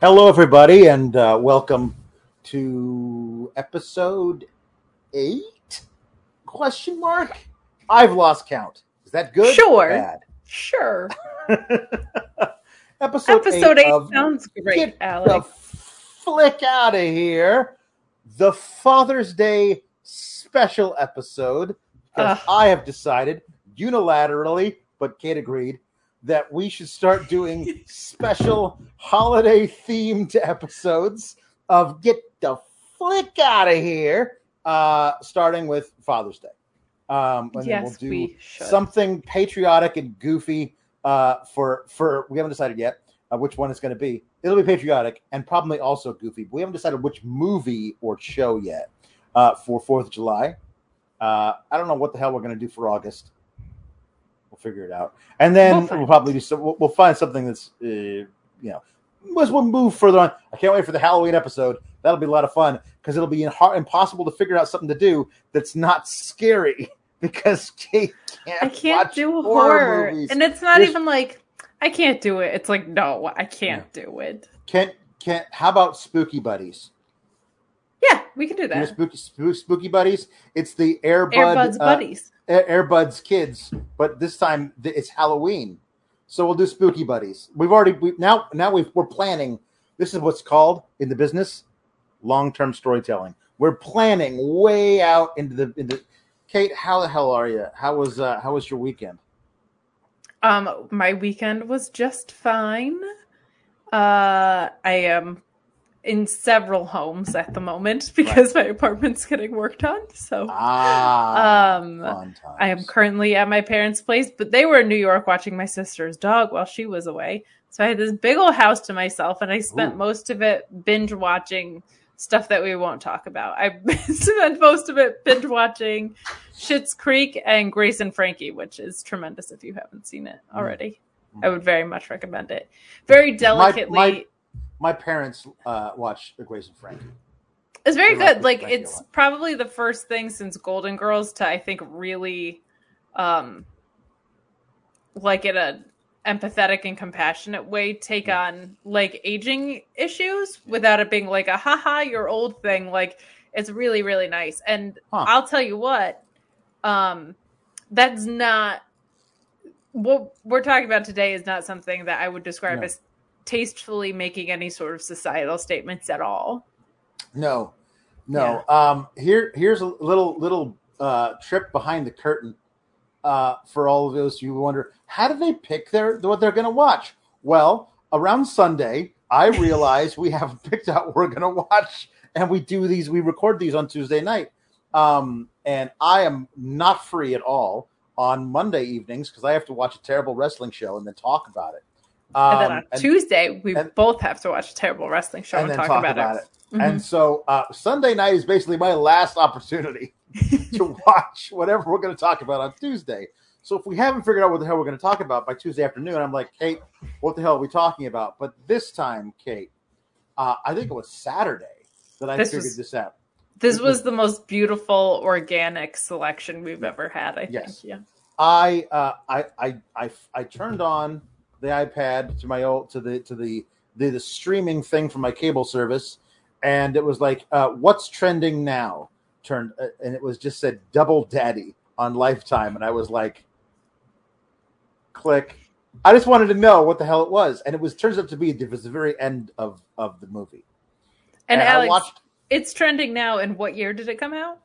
Hello, everybody, and uh, welcome to episode eight? Question mark. I've lost count. Is that good? Sure. Or bad? Sure. episode, Episode eight of sounds great, Get the Alex. flick out of here. The Father's Day special episode. Because I have decided unilaterally, but Kate agreed, that we should start doing special holiday themed episodes of Get the Flick Out of Here, uh, starting with Father's Day. Um, and Yes, we'll do we should. something patriotic and goofy uh, for for we haven't decided yet uh, which one it's going to be. It'll be patriotic and probably also goofy. But we haven't decided which movie or show yet uh, for Fourth of July. Uh, I don't know what the hell we're going to do for August. We'll figure it out, and then We'll we'll, probably do some. We'll, we'll find something that's uh, you know. As we'll move further on, I can't wait for the Halloween episode. That'll be a lot of fun because it'll be hard, impossible to figure out something to do that's not scary because Kate can't. I can't watch do horror horror. movies. And it's not There's- even like I can't do it. It's like no, I can't do it. Can't can't. how about Spooky Buddies? Yeah, we can do You know that. spooky, spooky Spooky Buddies. It's the Air Bud Airbuds uh, buddies. Air- Airbuds kids, but this time it's Halloween, so we'll do Spooky Buddies. We've already we, now now we've, we're planning. This is what's called in the business long term storytelling. We're planning way out into the into. Kate, how the hell are you? How was uh, how was your weekend? Um, my weekend was just fine. Uh, I am in several homes at the moment because my apartment's getting worked on. So, Ah, um. I am currently at my parents' place, but they were in New York watching my sister's dog while she was away. So I had this big old house to myself, and I spent Ooh. most of it binge watching stuff that we won't talk about. I spent most of it binge watching Schitt's Creek and Grace and Frankie, which is tremendous if you haven't seen it Mm. already. I would very much recommend it. Very delicately. my- My parents uh, watched The Grace and Frankie. It's very like good. Like I like it a it's probably the first thing since Golden Girls to I think really um like in a empathetic and compassionate way take on like aging issues without it being like a haha you're old thing. Like it's really really nice. And Huh. I'll tell you what um that's not what we're talking about today is not something that I would describe No. as tastefully making any sort of societal statements at all. No, no. Um, here, here's a little little uh, trip behind the curtain uh, for all of those you who wonder how do they pick their what they're going to watch. Well, around Sunday, I realized we haven't picked out what we're going to watch, and we do these. We record these on Tuesday night, um, and I am not free at all on Monday evenings because I have to watch a terrible wrestling show and then talk about it. Um, and then on and- Tuesday, we and- both have to watch a terrible wrestling show and, and talk, talk about, about it. it. Mhm. And so uh, Sunday night is basically my last opportunity to watch whatever we're going to talk about on Tuesday. So if we haven't figured out what the hell we're going to talk about by Tuesday afternoon, I'm like, Kate, what the hell are we talking about? But this time, Kate, uh, I think it was Saturday that I This figured was- this out. This was the most beautiful organic selection we've ever had. I Yes. think. Yeah. I, uh, I, I, I, I turned on the iPad to my old to the to the the, the streaming thing from my cable service, and it was like, uh, "What's trending now?" Turned uh, and it was just said "Double Daddy" on Lifetime, and I was like, "Click." I just wanted to know what the hell it was, and it was turns out to be it was the very end of of the movie. And, I Alex, watched it's trending now. And what year did it come out?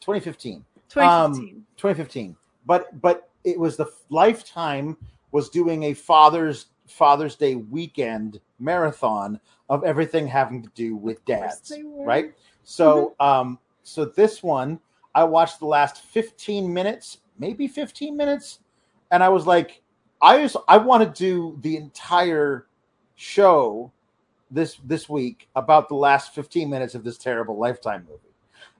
2015. 2015. 2015 but but it was the lifetime was doing a father's father's day weekend marathon of everything having to do with dads right? So um so this one i watched the last 15 minutes maybe 15 minutes and i was like i just i want to do the entire show this this week about the last 15 minutes of this terrible lifetime movie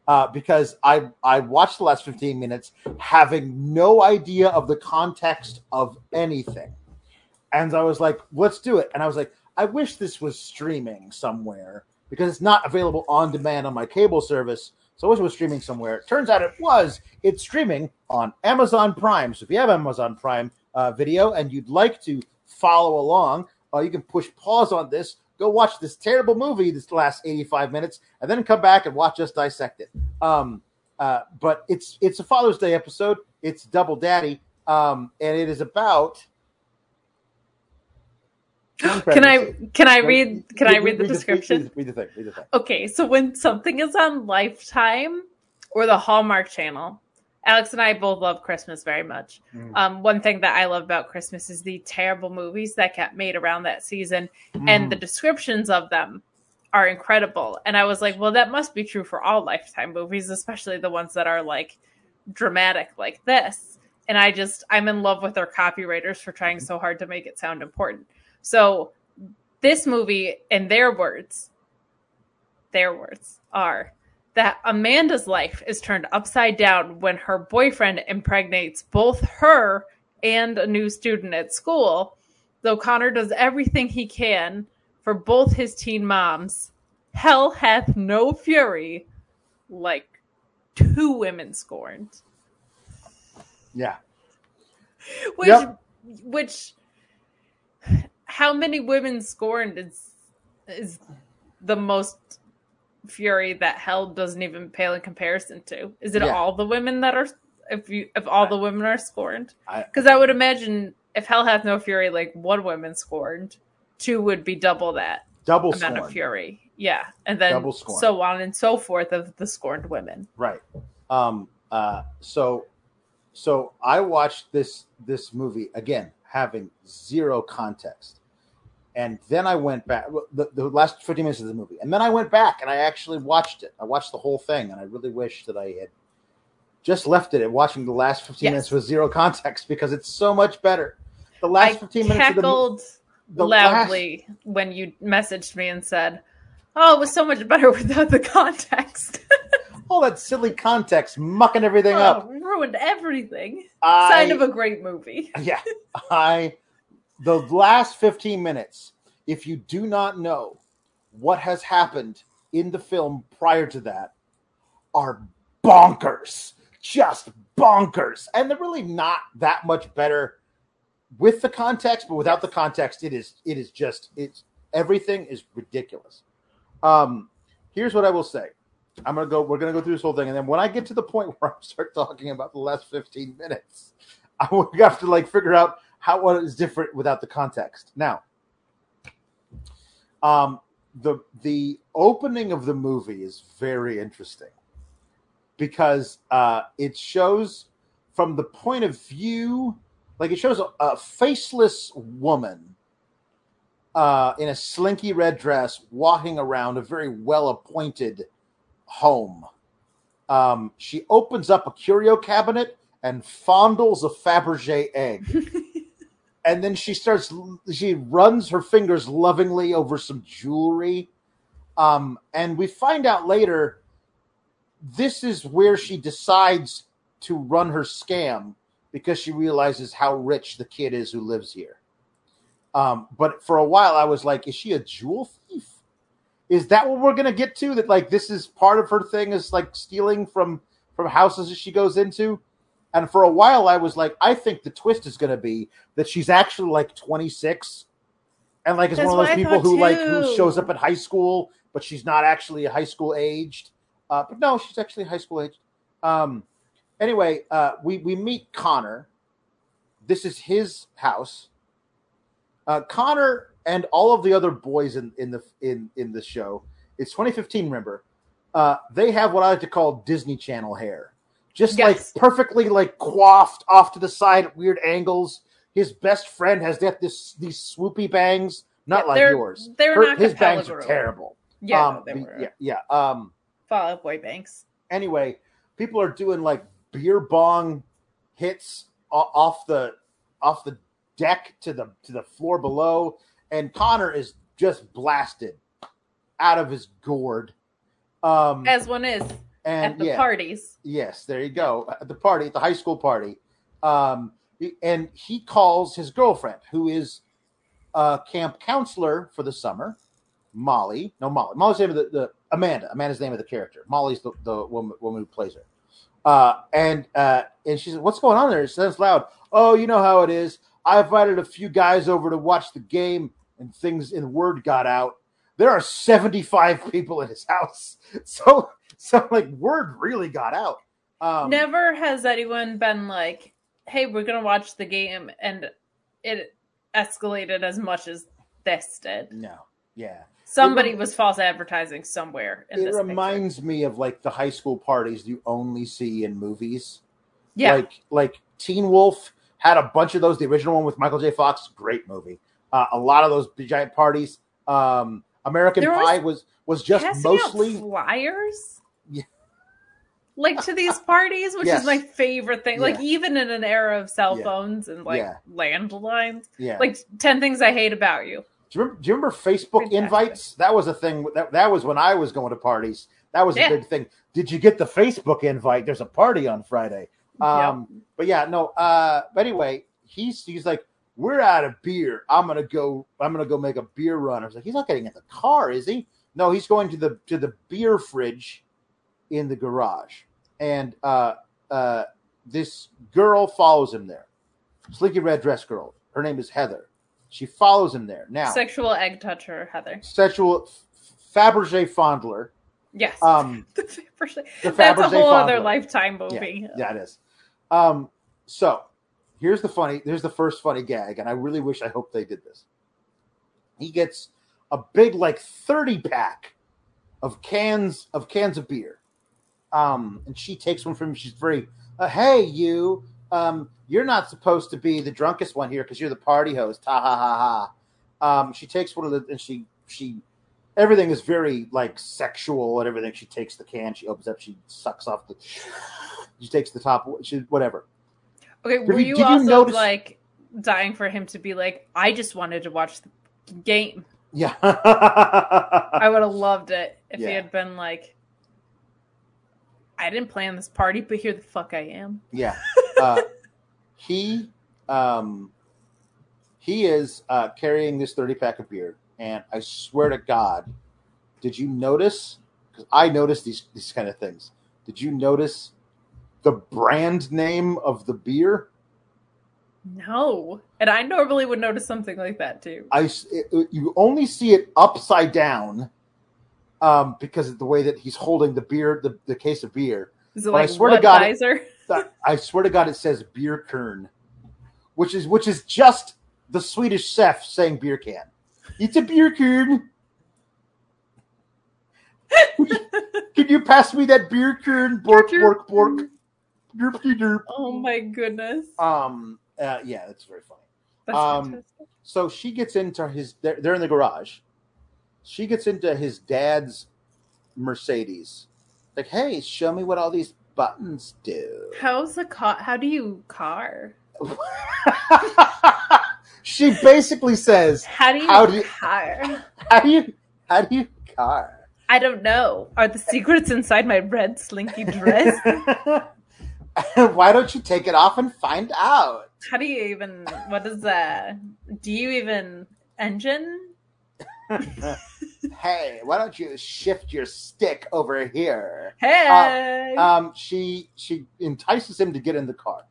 uh, because I I watched the last 15 minutes having no idea of the context of anything. And I was like, let's do it. And I was like, I wish this was streaming somewhere because it's not available on demand on my cable service. So I wish it was streaming somewhere. Turns out it was. It's streaming on Amazon Prime. So if you have Amazon Prime uh, video and you'd like to follow along, uh, you can push pause on this, go watch this terrible movie this last 85 minutes and then come back and watch us dissect it. Um, uh, but it's it's a Father's Day episode. It's Double Daddy, um, and it is about. Can I can I read can I read the description? Read the thing. Read the thing. Okay, so when something is on Lifetime or the Hallmark Channel, Alex and I both love Christmas very much. Mm. Um, one thing that I love about Christmas is the terrible movies that get made around that season, mm. and the descriptions of them are incredible. And I was like, well, that must be true for all Lifetime movies, especially the ones that are like dramatic like this. And I just, I'm in love with their copywriters for trying so hard to make it sound important. So this movie, in their words, their words are that Amanda's life is turned upside down when her boyfriend impregnates both her and a new student at school. Though Connor does everything he can for both his teen moms, hell hath no fury like two women scorned. Yeah. Which yep. which how many women scorned is is the most fury that hell doesn't even pale in comparison to. Is it yeah. all the women that are if you if all I, the women are scorned? Because I, I, would imagine if hell has no fury, like one woman scorned, two would be double that double amount scorned. of fury. Yeah, and then so on and so forth of the scorned women. Right. Um. Uh. So, so I watched this this movie again, having zero context and then I went back the, the last 15 minutes of the movie, and then I went back and I actually watched it. I watched the whole thing, and I really wish that I had just left it at watching the last 15 yes. minutes with zero context because it's so much better. The last I 15 minutes of the, movie. the loudly last... when you messaged me and said, "Oh, it was so much better without the context." All that silly context mucking everything oh, up, ruined everything. I... Sign of a great movie. yeah, I the last 15 minutes, if you do not know what has happened in the film prior to that, are bonkers. Just bonkers. And they're really not that much better with the context, but without the context, it is it is just it's everything is ridiculous. Um, here's what I will say. I'm gonna go. We're gonna go through this whole thing, and then when I get to the point where I start talking about the last 15 minutes, I will have to like figure out how what is different without the context. Now, um, the the opening of the movie is very interesting because uh, it shows from the point of view, like it shows a, a faceless woman uh, in a slinky red dress walking around a very well appointed home. Um, she opens up a curio cabinet and fondles a Fabergé egg. and then she starts she runs her fingers lovingly over some jewelry. Um, and we find out later this is where she decides to run her scam because she realizes how rich the kid is who lives here. Um, but for a while i was like is she a jewel thief? Is that what we're going to get to? That like this is part of her thing is like stealing from from houses that she goes into and for a while, I was like, I think the twist is going to be that she's actually like 26, and like is one of those people who too. like who shows up at high school, but she's not actually high school aged. Uh, but no, she's actually high school aged. Um, anyway, uh, we we meet Connor. This is his house. Uh, Connor and all of the other boys in in the in in the show. It's 2015. Remember, uh, they have what I like to call Disney Channel hair just yes. like perfectly like coiffed off to the side at weird angles. His best friend has got this these swoopy bangs, not yeah, like yours. They're Her, not his bangs are terrible. Yeah, um, no, yeah, yeah. Um, Fall Out Boy bangs. Anyway, people are doing like beer bong hits off the off the deck to the to the floor below, and Connor is just blasted out of his gourd. Um, As one is and at the yeah, parties. Yes, there you go. At the party, at the high school party. Um, and he calls his girlfriend, who is a camp counselor for the summer, Molly. No, Molly. Molly's name of the, the Amanda. Amanda's name of the character. Molly's the, the woman, woman who plays her. Uh, and uh, and she says, "What's going on there?" It says loud. Oh, you know how it is. I invited a few guys over to watch the game, and things in word got out. there are 75 people in his house. So so like word really got out. Um, Never has anyone been like, "Hey, we're gonna watch the game," and it escalated as much as this did. No, yeah. Somebody rem- was false advertising somewhere in It this. picture. reminds me of like the high school parties you only see in movies. yeah, Like like Teen Wolf had a bunch of those. The original one with Michael J. Fox, great movie. Uh, a lot of those giant parties. Um, American There Pie was was just Passing out mostly flyers. Yeah. Like to these parties, which Yes. is my favorite thing. Like even in an era of cell Yeah. phones and like Yeah. landlines, yeah. like ten things I hate about you. Do you, remember, do you remember Facebook Fantastic. invites? That was a thing. That, that was when I was going to parties. That was Yeah. a big thing. Did you get the Facebook invite? There's a party on Friday. Um, But yeah, no. Uh, but anyway, he's he's like, we're out of beer. I'm gonna go. I'm gonna go make a beer run. I was like, he's not getting in the car, is he? No, he's going to the to the beer fridge in the garage, and uh, uh, this girl follows him there. Slinky red dress girl. Her name is Heather. She follows him there now Sexual egg toucher, Heather. sexual Fabergé fondler. Yes. Um, the Fabergé. the That's a whole other fondler. lifetime movie. Yeah, it is. Um, so here's the funny. Here's the first funny gag, and I really wish I hope they did this. He gets a big like thirty pack of cans of cans of beer, um, and she takes one from him. She's very, uh, hey you, um, you're not supposed to be the drunkest one here because you're the party host. Ha ha ha ha. Um, she takes one of the and she she everything is very like sexual and everything. She takes the can, she opens up, she sucks off the she takes the top she whatever. Okay, were you- you, did you also notice- like dying for him to be like, I just wanted to watch the game? Yeah. I would have loved it if he had been like, I didn't plan this party, but here the fuck I am. yeah. Uh, he um he is uh carrying this 30 pack of beer and I swear to god did you notice cuz I noticed these these kind of things. Did you notice the brand name of the beer? No. And I normally would notice something like that too. I it- you only see it upside down um, because of the way that he's holding the beer, the, the case of beer. Is it Well, I swear to God- Weiser? I swear to God, it says beer kern, which is which is just the Swedish chef saying beer can. It's a beer kern. Can you pass me that beer kern? Bork, bork, bork. Derpy derp. Oh my goodness. Um. Uh, yeah, that's very funny. That's um, fantastic. so she gets into his they're, they're in the garage she gets into his dad's mercedes like hey show me what all these buttons do How's the car? How do you car? she basically says How do you How do you- car? how do you how do you car I don't know. Are the secrets inside my red slinky dress? why don't you take it off and find out How do you even? What is that? Do you even engine? hey why don't you shift your stick over here Hey, um, she she entices him to get in the car.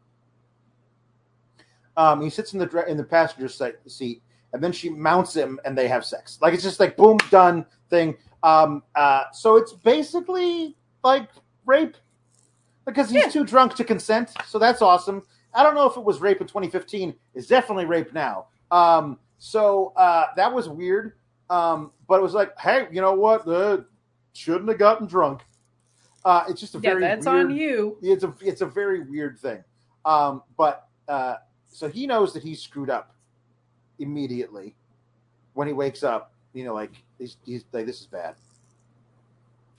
Um, he sits in the in the passenger seat, and then she mounts him, and they have sex. Like it's just like boom, done thing. Um, uh, so it's basically like rape because he's Yeah. too drunk to consent. So that's awesome. I don't know if it was rape in 2015. It's definitely rape now. Um, so uh, that was weird. Um, but it was like, hey, you know what? Uh, shouldn't have gotten drunk. Uh, it's just a yeah, very that's weird, on you. It's a it's a very weird thing. Um, but uh, so he knows that he's screwed up immediately when he wakes up. You know, like he's, he's like this is bad.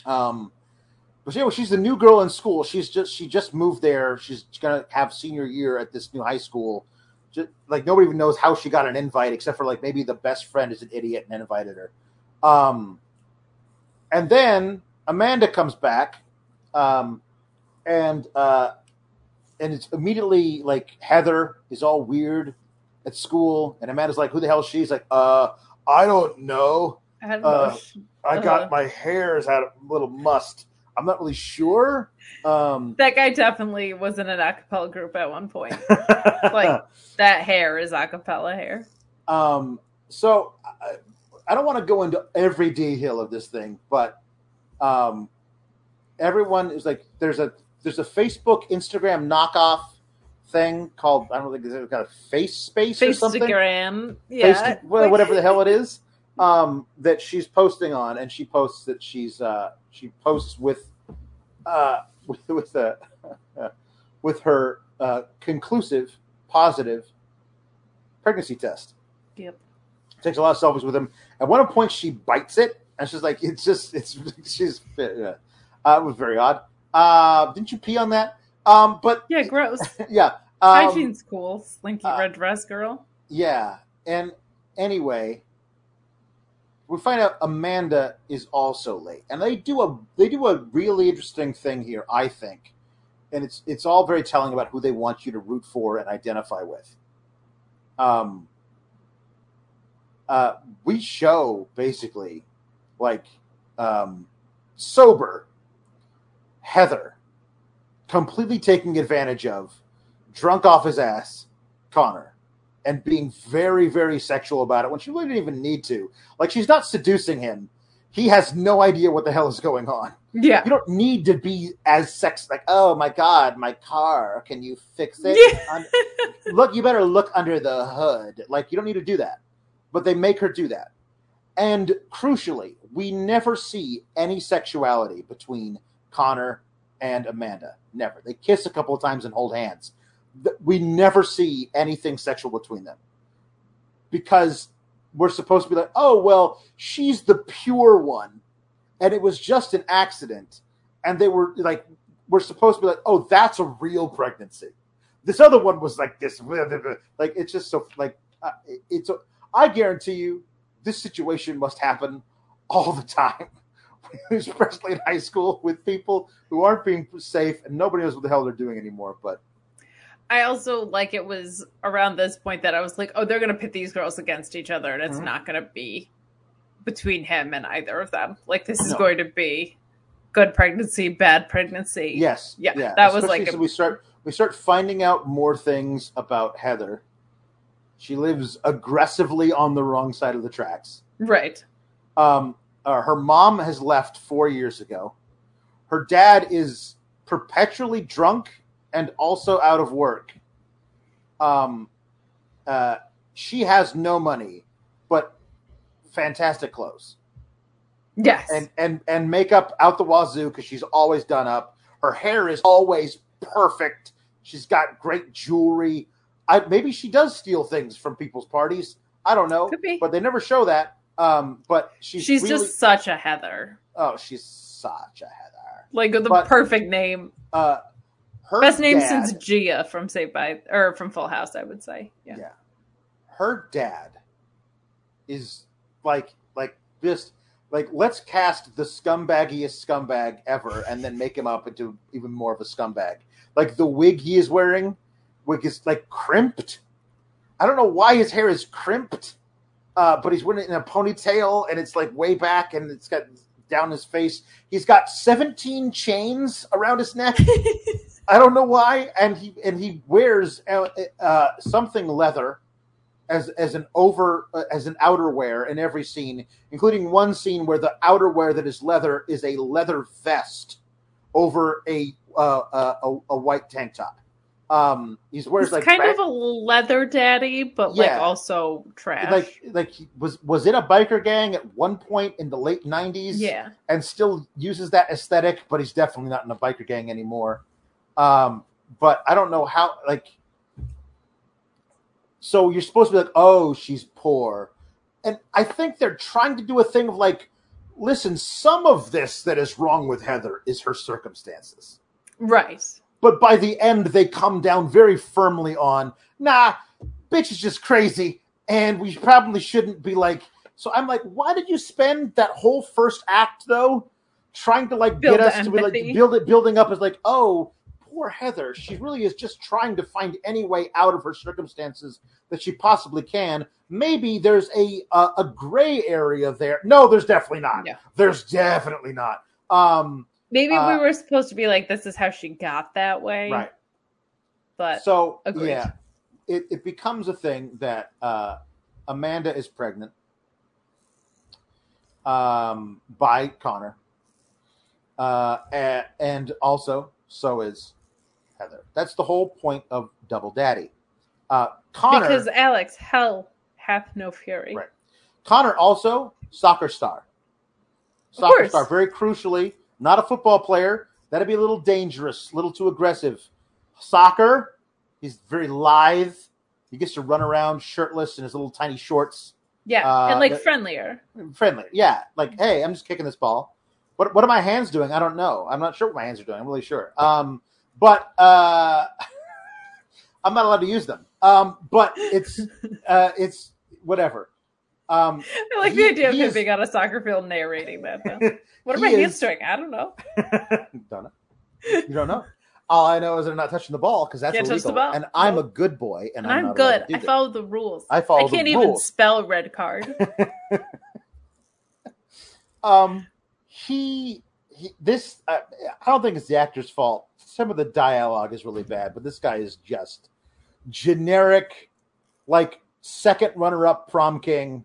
Um, but yeah, well, she's the new girl in school. She's just she just moved there. She's gonna have senior year at this new high school. Just, like nobody even knows how she got an invite, except for like maybe the best friend is an idiot and invited her. Um, and then Amanda comes back, um, and uh, and it's immediately like Heather is all weird at school, and Amanda's like, "Who the hell is she?" He's like, "Uh, I don't know. I don't Uh, know. I Uh-huh. got my hair's had a little must. I'm not really sure." Um, That guy definitely was in an acapella group at one point. Like that hair is acapella hair. um, so uh, I don't want to go into every detail of this thing, but um, everyone is like, there's a there's a Facebook, Instagram knockoff thing called I don't think it's got a face space or something. Instagram, yeah, Face- whatever the hell it is, um, that she's posting on, and she posts that she's uh, she posts with uh, with with a with her uh, conclusive positive pregnancy test. Yep. Takes a lot of selfies with him. At one point, she bites it, and she's like, "It's just, it's she's." Yeah. Uh, it was very odd. Uh, didn't you pee on that? Um, but Yeah, gross. yeah, um, Hygiene's cool. Slinky uh, red dress girl. yeah. And anyway, we find out Amanda is also late, and they do a they do a really interesting thing here, I think, and it's it's all very telling about who they want you to root for and identify with. Um, uh, we show basically like um, sober Heather completely taking advantage of drunk off his ass Connor and being very, very sexual about it when she really didn't even need to. Like she's not seducing him. He has no idea what the hell is going on. Yeah. You don't need to be as sex like, oh my god, my car, can you fix it? Yeah. Look, you better look under the hood. Like you don't need to do that. But they make her do that. And crucially, we never see any sexuality between Connor and Amanda. Never. They kiss a couple of times and hold hands. We never see anything sexual between them because we're supposed to be like, oh, well, she's the pure one. And it was just an accident. And they were like, we're supposed to be like, oh, that's a real pregnancy. This other one was like this. Like, it's just so, like, uh, it's, I guarantee you, this situation must happen all the time, especially in high school with people who aren't being safe and nobody knows what the hell they're doing anymore. But I also like it was around this point that I was like, oh, they're gonna pit these girls against each other, and it's Mhm. not gonna be between him and either of them. Like this is No. going to be good pregnancy, bad pregnancy. yes, Yeah, that was Especially like a- we start we start finding out more things about Heather. She lives aggressively on the wrong side of the tracks. Right. Um, uh, her mom has left four years ago. Her dad is perpetually drunk and also out of work. Um, uh, she has no money, but fantastic clothes Yes. and and and makeup out the wazoo because she's always done up. Her hair is always perfect. She's got great jewelry. I, maybe she does steal things from people's parties. I don't know, Could be. but they never show that. Um, but she's She's really, just such a Heather. oh, she's such a Heather. Like the But- perfect name. Uh, her Best name dad, since Gia from Saved by or from Full House, I would say. Yeah. Yeah. her dad is like like just like let's cast the scumbaggiest scumbag ever and then make him up into even more of a scumbag. Like the wig he is wearing, wig is like crimped. I don't know why his hair is crimped, uh, but he's wearing it in a ponytail and it's like way back and it's got down his face. He's got 17 chains around his neck. I don't know why, and he and he wears uh, uh, something leather as as an over uh, as an outerwear in every scene, including one scene where the outerwear that is leather is a leather vest over a uh, a, a white tank top. Um, he's wears He's like kind back- of a leather daddy, but like also trash. like like he was was in a biker gang at one point in the late nineties. yeah. and still uses that aesthetic, but he's definitely not in a biker gang anymore. Um, but I don't know how like so you're supposed to be like, oh, she's poor. And I think they're trying to do a thing of like, listen, some of this that is wrong with Heather is her circumstances. Right. But by the end, they come down very firmly on, nah, bitch is just crazy, and we probably shouldn't be like. So I'm like, why did you spend that whole first act though, trying to like Build get us the to be like build it, building up as like, oh, poor Heather, she really is just trying to find any way out of her circumstances that she possibly can. Maybe there's a a, a gray area there. No, there's definitely not. Yeah. There's definitely not. Um, Maybe Uh, we were supposed to be like, this is how she got that way. right. But so agreed. yeah, it, it becomes a thing that uh, Amanda is pregnant, um, by Connor, uh, and also so is Heather. That's the whole point of Double Daddy. Uh, Connor, Because Alex, hell hath no fury. Right. Connor also soccer star. Soccer star, very crucially, not a football player. That'd be a little dangerous, a little too aggressive. Soccer, he's very lithe. He gets to run around shirtless in his little tiny shorts. Yeah, Uh, and like friendlier. Friendly. Yeah. Like, hey, I'm just kicking this ball. What what are my hands doing? I don't know. I'm not sure what my hands are doing. I'm really sure. Um, but uh I'm not allowed to use them. Um, but it's uh it's whatever. Um I like He- the idea of him is- being on a soccer field narrating that. Though. What are my hands doing? I don't know. don't know. You don't know. All I know is they're not touching the ball because that's touch the illegal. ball. And I'm a good boy, and, And I'm, I'm, good. I follow the rules. I follow I can't even rules. spell red card. Um, he, he this uh, I don't think it's the actor's fault. Some of the dialogue is really bad, but this guy is just generic, like second runner-up prom king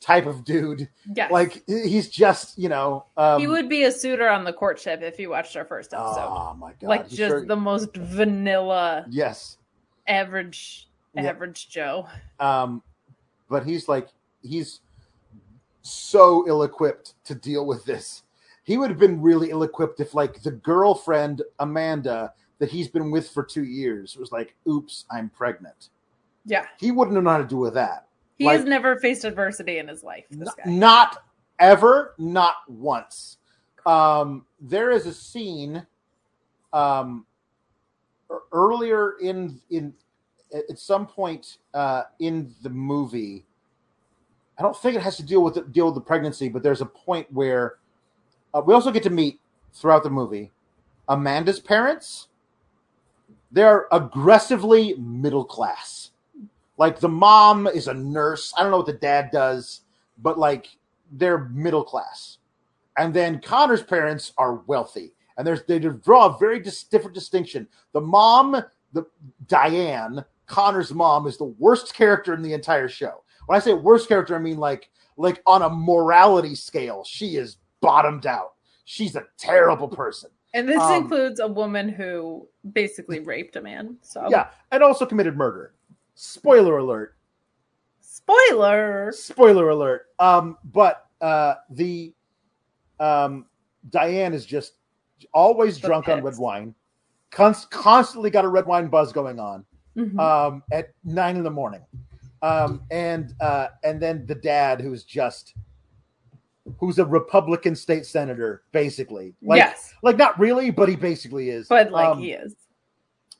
type of dude. Yes. Like he's just you know. Um, he would be a suitor on the courtship if you watched our first episode. Oh my god! like he's just very- the most vanilla, yes. average, Yeah. average Joe. Um, but he's like he's so ill-equipped to deal with this. He would have been really ill-equipped if like the girlfriend Amanda that he's been with for two years was like, "Oops, I'm pregnant." Yeah, He wouldn't have known how to deal with that. he Like- has never faced adversity in his life. This N- guy. Not ever, not once. Um, there is a scene um, earlier in in at at some point uh, in the movie. I don't think it has to deal with the, deal with the pregnancy, but there's a point where uh, we also get to meet throughout the movie Amanda's parents. They're aggressively middle class. Like the mom is a nurse. I don't know what the dad does, but like they're middle class. And then Connor's parents are wealthy, and there's they draw a very dis- different distinction. The mom, the Diane, Connor's mom, is the worst character in the entire show. When I say worst character, I mean like like on a morality scale, she is bottomed out. She's a terrible person. And this Um, includes a woman who basically raped a man. So Yeah, and also committed murder. Spoiler alert. spoiler. spoiler alert um but uh the um diane is just always The drunk on red wine Const- constantly got a red wine buzz going on Mhm. um at nine in the morning um and uh and then the dad who's just who's a republican state senator basically like yes, like not really but he basically is but like Um, he is.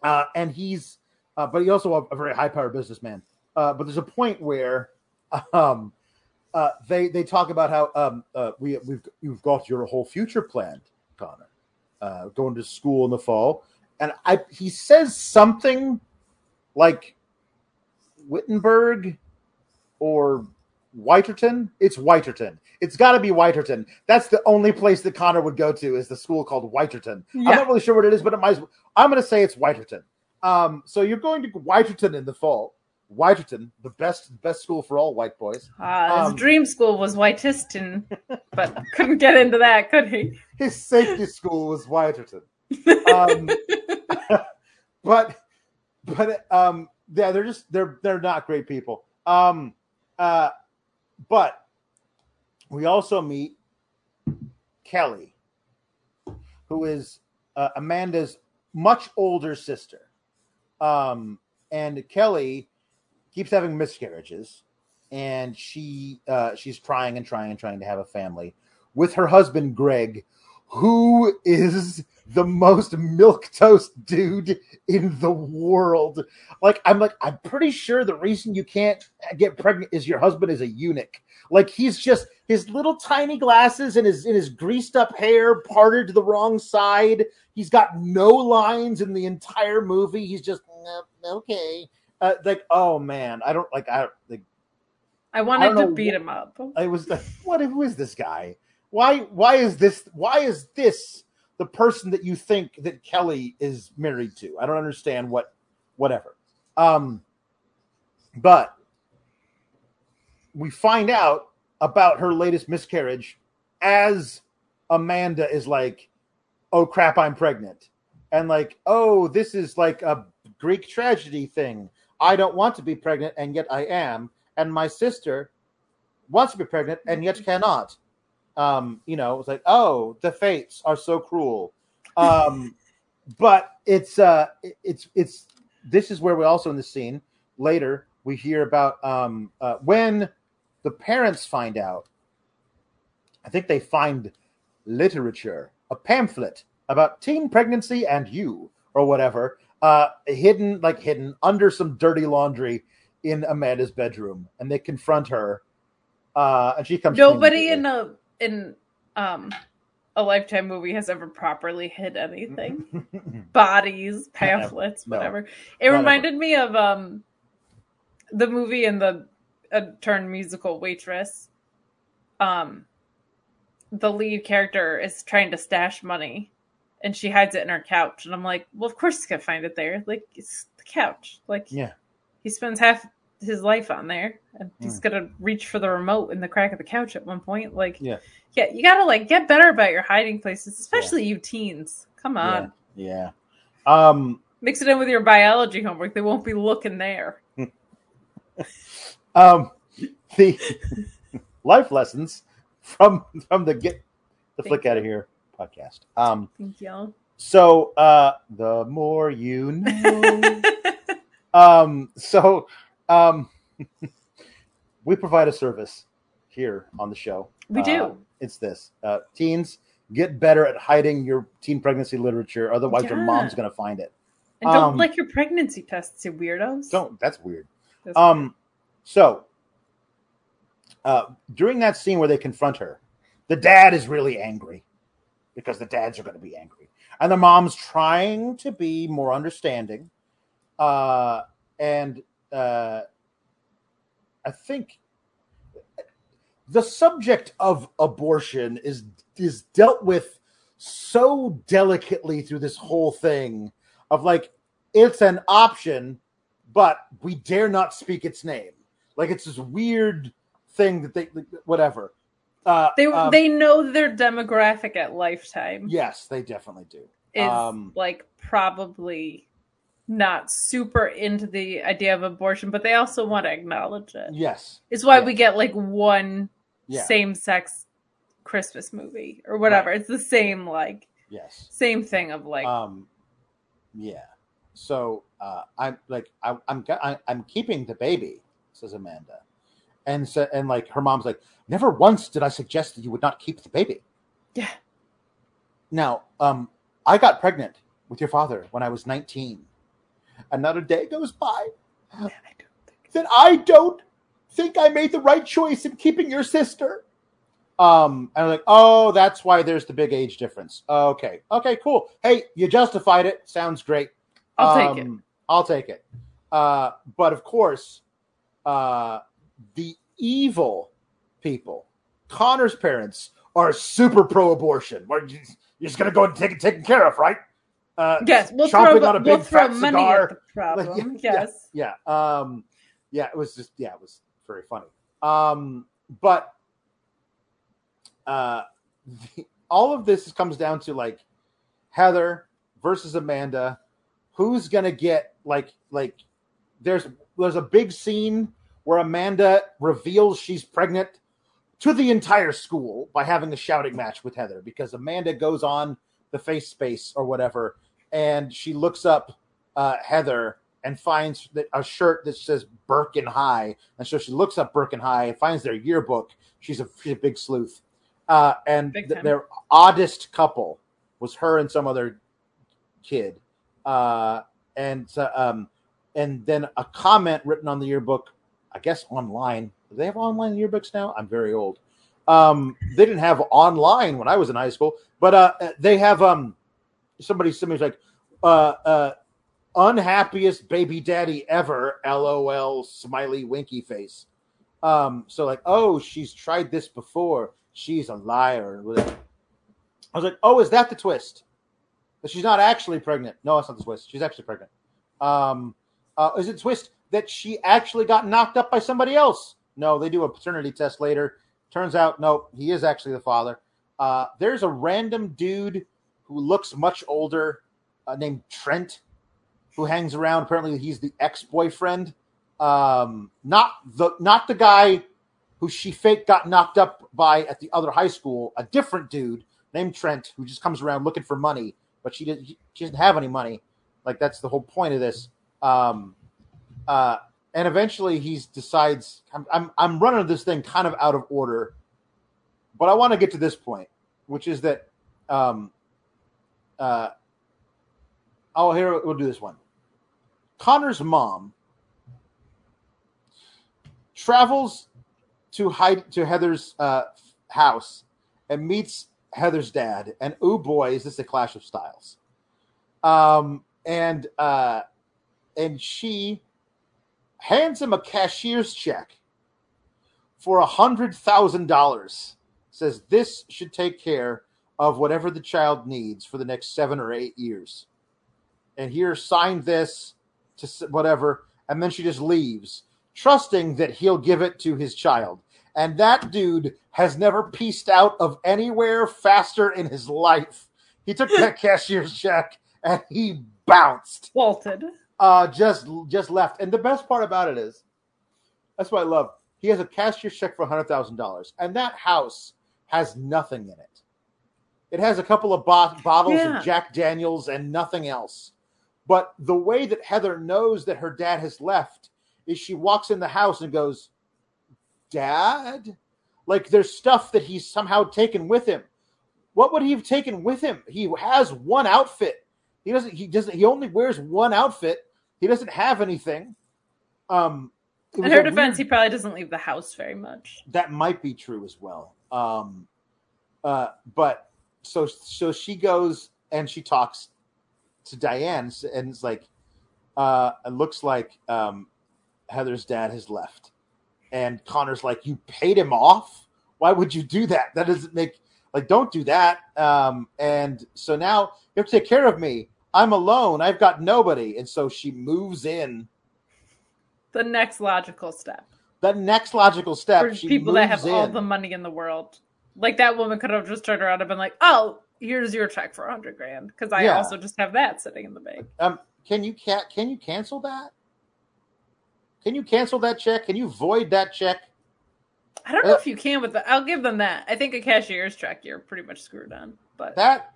uh, and he's uh, but he also a, a very high power businessman. Uh, but there's a point where um, uh, they they talk about how um, uh, we we've you've got your whole future planned, Connor, uh, going to school in the fall, and I he says something like Wittenberg or Whiterton. It's Whiterton. It's got to be Whiterton. That's the only place that Connor would go to is the school called Whiterton. I'm not really sure what it is, but it might. as well- I'm going to say it's Whiterton. Um, so you're going to Whiterton in the fall. Whiterton, the best best school for all white boys. Uh, his um, dream school was Whiteiston, but couldn't get into that, could he? His safety school was Whiterton. Um, but but um, yeah, they're just they're they're not great people. Um, uh, but we also meet Kelly, who is uh, Amanda's much older sister. Um, and Kelly keeps having miscarriages, and she uh, she's trying and trying and trying to have a family with her husband Greg, who is the most milk toast dude in the world. Like I'm like I'm pretty sure the reason you can't get pregnant is your husband is a eunuch. Like he's just his little tiny glasses and his in his greased up hair parted to the wrong side. He's got no lines in the entire movie. He's just "Uh, okay. Uh, like oh man, I don't like I like I I wanted don't to beat wh- him up. I was like, what? Who is this guy? Why? Why is this? Why is this the person that you think that Kelly is married to? I don't understand what. Whatever. Um, but we find out about her latest miscarriage as Amanda is like, "Oh crap, I'm pregnant," and like, "Oh, this is like a Greek tragedy thing. I don't want to be pregnant, and yet I am, and my sister wants to be pregnant and yet cannot." Um, you know, it's like, "Oh, the fates are so cruel." Um, but it's uh, it's it's this is where we also in the scene later we hear about um, uh, when the parents find out. I think they find literature, a pamphlet about teen pregnancy and you, or whatever, uh, hidden like hidden under some dirty laundry in Amanda's bedroom, and they confront her. Uh, and she comes. Nobody in a in um a lifetime movie has ever properly hid anything. Bodies, pamphlets, no, whatever. It reminded me of um the movie and the uh, turned musical waitress. Um the lead character is trying to stash money and she hides it in her couch and I'm like, well of course he's gonna find it there. Like it's the couch. Like yeah. He spends half his life on there and he's mm. gonna reach for the remote in the crack of the couch at one point. Like yeah yeah, you gotta like get better about your hiding places, especially yeah. you teens. Come on. Yeah. yeah. Um mix it in with your biology homework. They won't be looking there. um the life lessons from from the get the Thank flick you. out of here podcast. Um Thank you. So uh the more you know. um so um we provide a service here on the show. We do. Uh, it's this uh, teens get better at hiding your teen pregnancy literature, otherwise yeah. your mom's going to find it. And don't um, like your pregnancy tests, you weirdos. Don't. That's weird. That's um. Weird. So, uh, during that scene where they confront her, the dad is really angry because the dads are going to be angry, and the mom's trying to be more understanding. Uh, and uh, I think the subject of abortion is is dealt with so delicately through this whole thing of like it's an option but we dare not speak its name. Like it's this weird thing that they whatever. Uh, they um, they know their demographic at lifetime. Yes they definitely do. Is um, like probably not super into the idea of abortion, but they also want to acknowledge it. Yes. It's why we get like one yeah. same sex Christmas movie or whatever. Right. It's the same like yes, same thing of like um yeah. So uh, I'm like I, I'm I, I'm keeping the baby, says Amanda, and so and like her mom's like, never once did I suggest that you would not keep the baby. Yeah. Now, um, I got pregnant with your father when I was 19. Another day goes by. I that I don't think I made the right choice in keeping your sister. Um, and I'm like, oh, that's why there's the big age difference. Okay, okay, cool. Hey, you justified it. Sounds great. I'll um, take it. I'll take it. Uh, but of course, uh, the evil people, Connor's parents, are super pro-abortion. Where you're just gonna go and take it taken care of, right? Uh, yes, we'll throw, on a big we'll throw money cigar. at the problem. Like, yeah, yes, yeah, yeah. Um, yeah, it was just yeah, it was very funny. Um, but uh, the, all of this comes down to like Heather versus Amanda. Who's gonna get like like? There's there's a big scene where Amanda reveals she's pregnant to the entire school by having a shouting match with Heather because Amanda goes on the face space or whatever and she looks up uh, Heather and finds a shirt that says Birkin High. And so she looks up Birkin High and finds their yearbook. She's a, she's a big sleuth. Uh, and th- their oddest couple was her and some other kid. Uh, and um, and then a comment written on the yearbook, I guess online. Do they have online yearbooks now? I'm very old. Um, they didn't have online when I was in high school, but uh, they have um, somebody somebody's like, uh, uh, unhappiest baby daddy ever. LOL, smiley winky face. Um, so like, oh, she's tried this before. She's a liar. I was like, oh, is that the twist? That she's not actually pregnant. No, it's not the twist. She's actually pregnant. Um, uh, is it twist that she actually got knocked up by somebody else? No, they do a paternity test later, Turns out, nope, he is actually the father. Uh, there's a random dude who looks much older uh, named Trent who hangs around. Apparently, he's the ex-boyfriend. Um, not the not the guy who she fake got knocked up by at the other high school. A different dude named Trent who just comes around looking for money, but she didn't. She doesn't have any money. Like that's the whole point of this. Um, uh, and eventually he decides I'm, I'm I'm running this thing kind of out of order, but I want to get to this point, which is that um, uh, oh here we'll do this one. Connor's mom travels to hide to Heather's uh, house and meets Heather's dad, and oh boy, is this a clash of styles. Um, and uh, and she hands him a cashier's check for a hundred thousand dollars. Says this should take care of whatever the child needs for the next seven or eight years. And here, sign this to whatever, and then she just leaves, trusting that he'll give it to his child. And that dude has never pieced out of anywhere faster in his life. He took that cashier's check and he bounced. Walted. Uh just just left. And the best part about it is that's what I love. He has a cashier's check for hundred thousand dollars, and that house has nothing in it. It has a couple of bo- bottles Yeah. of Jack Daniels and nothing else. But the way that Heather knows that her dad has left is she walks in the house and goes, Dad? Like there's stuff that he's somehow taken with him. What would he have taken with him? He has one outfit. He doesn't he doesn't he only wears one outfit. He doesn't have anything. Um In her defense, weird- he probably doesn't leave the house very much. that might be true as well. Um, uh, but so so she goes and she talks to Diane and it's like, uh, it looks like um, Heather's dad has left, and Connor's like, you paid him off. Why would you do that? That doesn't make like don't do that. Um, and so now you have to take care of me. I'm alone. I've got nobody, and so she moves in. The next logical step The next logical step. for she people that have all the money in the world. Like that woman could have just turned around and been like, "Oh, here's your check for a hundred grand," because I Yeah. also just have that sitting in the bank. Um, can you can can you cancel that? Can you cancel that check? Can you void that check? I don't know Uh, if you can with the. I'll give them that. I think a cashier's check you're pretty much screwed on. But That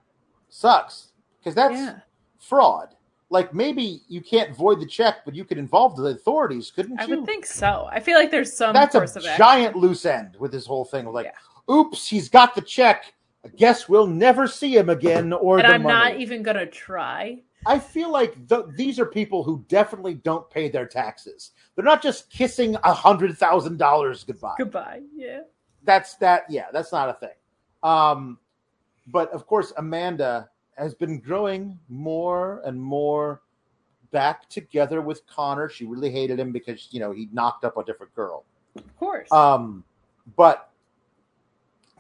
sucks because that's yeah, fraud. Like maybe you can't void the check, but you could involve the authorities, couldn't you? I would think so. I feel like there's some that's a action. giant loose end with this whole thing. Like, Yeah. Oops, he's got the check. I guess we'll never see him again. Or and I'm money. not even gonna try. I feel like th- these are people who definitely don't pay their taxes. They're not just kissing a hundred thousand dollars goodbye. Goodbye. Yeah. that's that yeah that's not a thing um but of course amanda has been growing more and more back together with connor she really hated him because you know he knocked up a different girl Of course. um but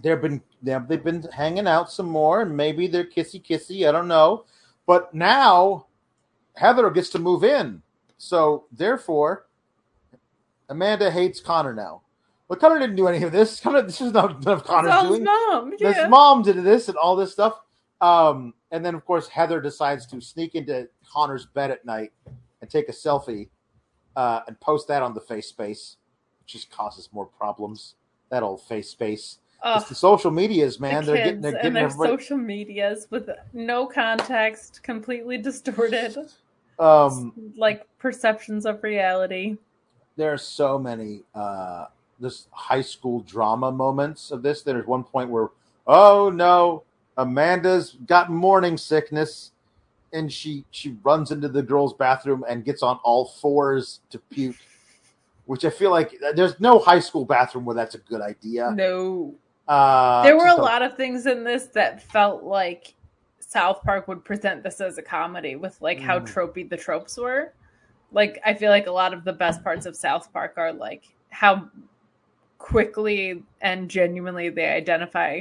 they've been they've they've been hanging out some more and maybe they're kissy kissy i don't know but now heather gets to move in so therefore amanda hates connor now But connor didn't do any of this connor this is not none of connor's doing mom. his mom did this and all this stuff. Um, and then of course Heather decides to sneak into Connor's bed at night and take a selfie uh, and post that on the face space, which just causes more problems. That old face space. Ugh, it's the social medias, man. the they're kids getting they're and their everybody. social medias with no context, completely distorted, um, like perceptions of reality. there are so many uh this high school drama moments of this. There's one point where, oh no, Amanda's got morning sickness, and she she runs into the girls' bathroom and gets on all fours to puke. Which I feel like there's no high school bathroom where that's a good idea. No. Uh, there were a lot of things in this that felt like South Park would present this as a comedy with like how Mm. tropey the tropes were. Like I feel like a lot of the best parts of South Park are like how quickly and genuinely they identify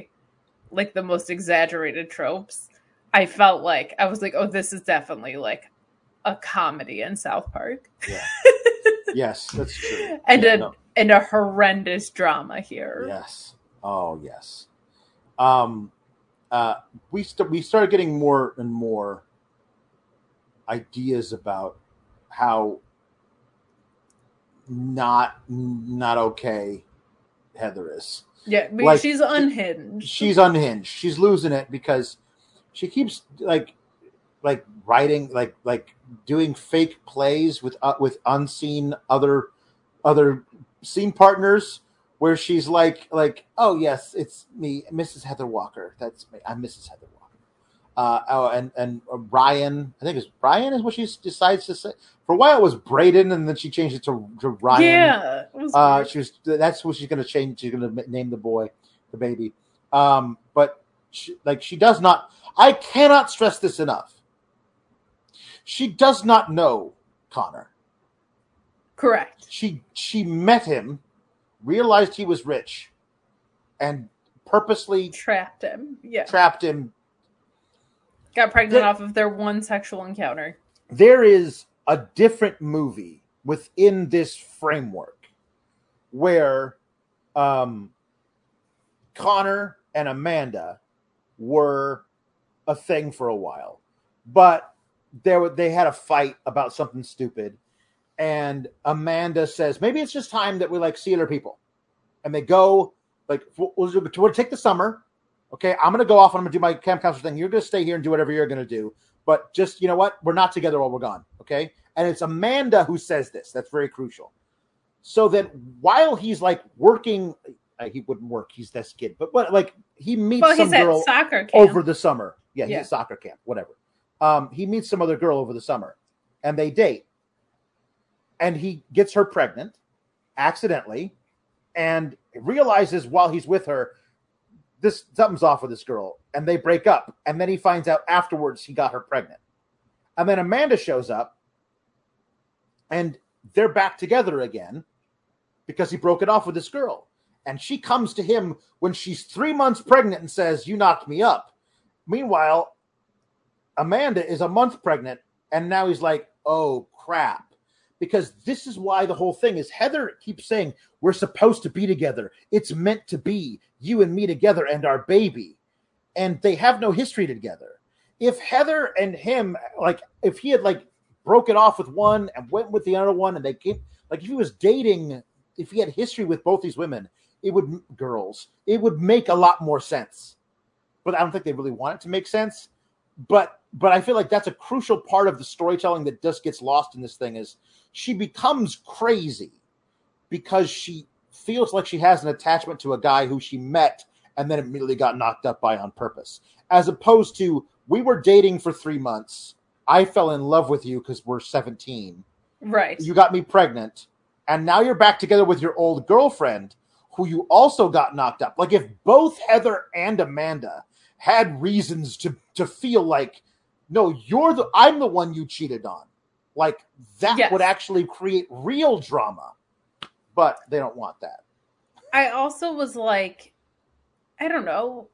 like the most exaggerated tropes. I felt like I was like, oh, this is definitely like a comedy in South Park. Yeah. Yes, that's true. and Yeah, a no. and a horrendous drama here. Yes. Oh yes. Um, uh, we st- we started getting more and more ideas about how not not okay Heather is. Yeah, but Like, she's unhinged. She's unhinged. She's losing it because she keeps like like writing like like doing fake plays with uh, with unseen other other scene partners where she's like like oh yes it's me Mrs. Heather Walker that's me I'm Mrs. Heather Walker uh oh and and Ryan I think it's Ryan is what she decides to say for a while it was Braden and then she changed it to, to Ryan yeah, was uh, she was. That's what she's going to change. She's going to name the boy, the baby. Um, but she, like she does not. I cannot stress this enough. She does not know Connor. correct. She she met him, realized he was rich, and purposely Trapped him. Yeah, trapped him. got pregnant There- off of their one sexual encounter. There is a different movie within this framework where um, Connor and Amanda were a thing for a while, but there they had a fight about something stupid, and Amanda says maybe it's just time that we like see other people, and they go like we'll, we'll, we'll take the summer. Okay, I'm gonna go off. and I'm gonna do my camp counselor thing. You're gonna stay here and do whatever you're gonna do. But just you know what, we're not together while we're gone. Okay, and it's Amanda who says this. That's very crucial. So that while he's like working, uh, he wouldn't work. He's this kid, but what like he meets Well, some girl over the summer. Yeah, he's Yeah. at soccer camp, whatever. Um, he meets some other girl over the summer, and they date, and he gets her pregnant accidentally, and realizes while he's with her, this something's off with this girl, and they break up, and then he finds out afterwards he got her pregnant, and then Amanda shows up, and they're back together again because he broke it off with this girl. And she comes to him when she's three months pregnant and says, You knocked me up. Meanwhile, Amanda is a month pregnant, and now he's like, Oh crap. Because this is why the whole thing is Heather keeps saying, We're supposed to be together. It's meant to be you and me together and our baby. And they have no history together. If Heather and him, like, if he had like broke it off with one and went with the other one, and they came, like, if he was dating, if he had history with both these women, it would girls, it would make a lot more sense. But I don't think they really want it to make sense. But but I feel like that's a crucial part of the storytelling that just gets lost in this thing is she becomes crazy because she feels like she has an attachment to a guy who she met and then immediately got knocked up by on purpose. As opposed to we were dating for three months. I fell in love with you because we're 17 right. you got me pregnant, and now you're back together with your old girlfriend, who you also got knocked up. Like if both Heather and Amanda had reasons to to feel like, no, you're the I'm the one you cheated on, like that Yes. would actually create real drama. But they don't want that. I also was like, I don't know.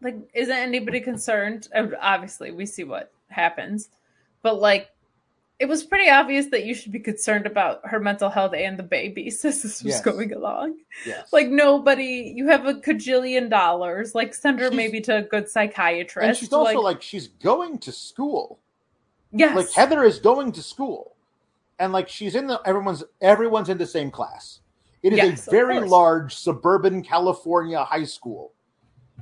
Like, isn't anybody concerned? Obviously, we see what happens, but like, it was pretty obvious that you should be concerned about her mental health and the babies as this was Yes. going along. Yes. Like, nobody, you have a cajillion dollars. Like, send her She's- maybe to a good psychiatrist. and she's also like, she's going to school. Yes, like Heather is going to school, and like she's in the everyone's everyone's in the same class. It is Yes, a very large suburban California high school.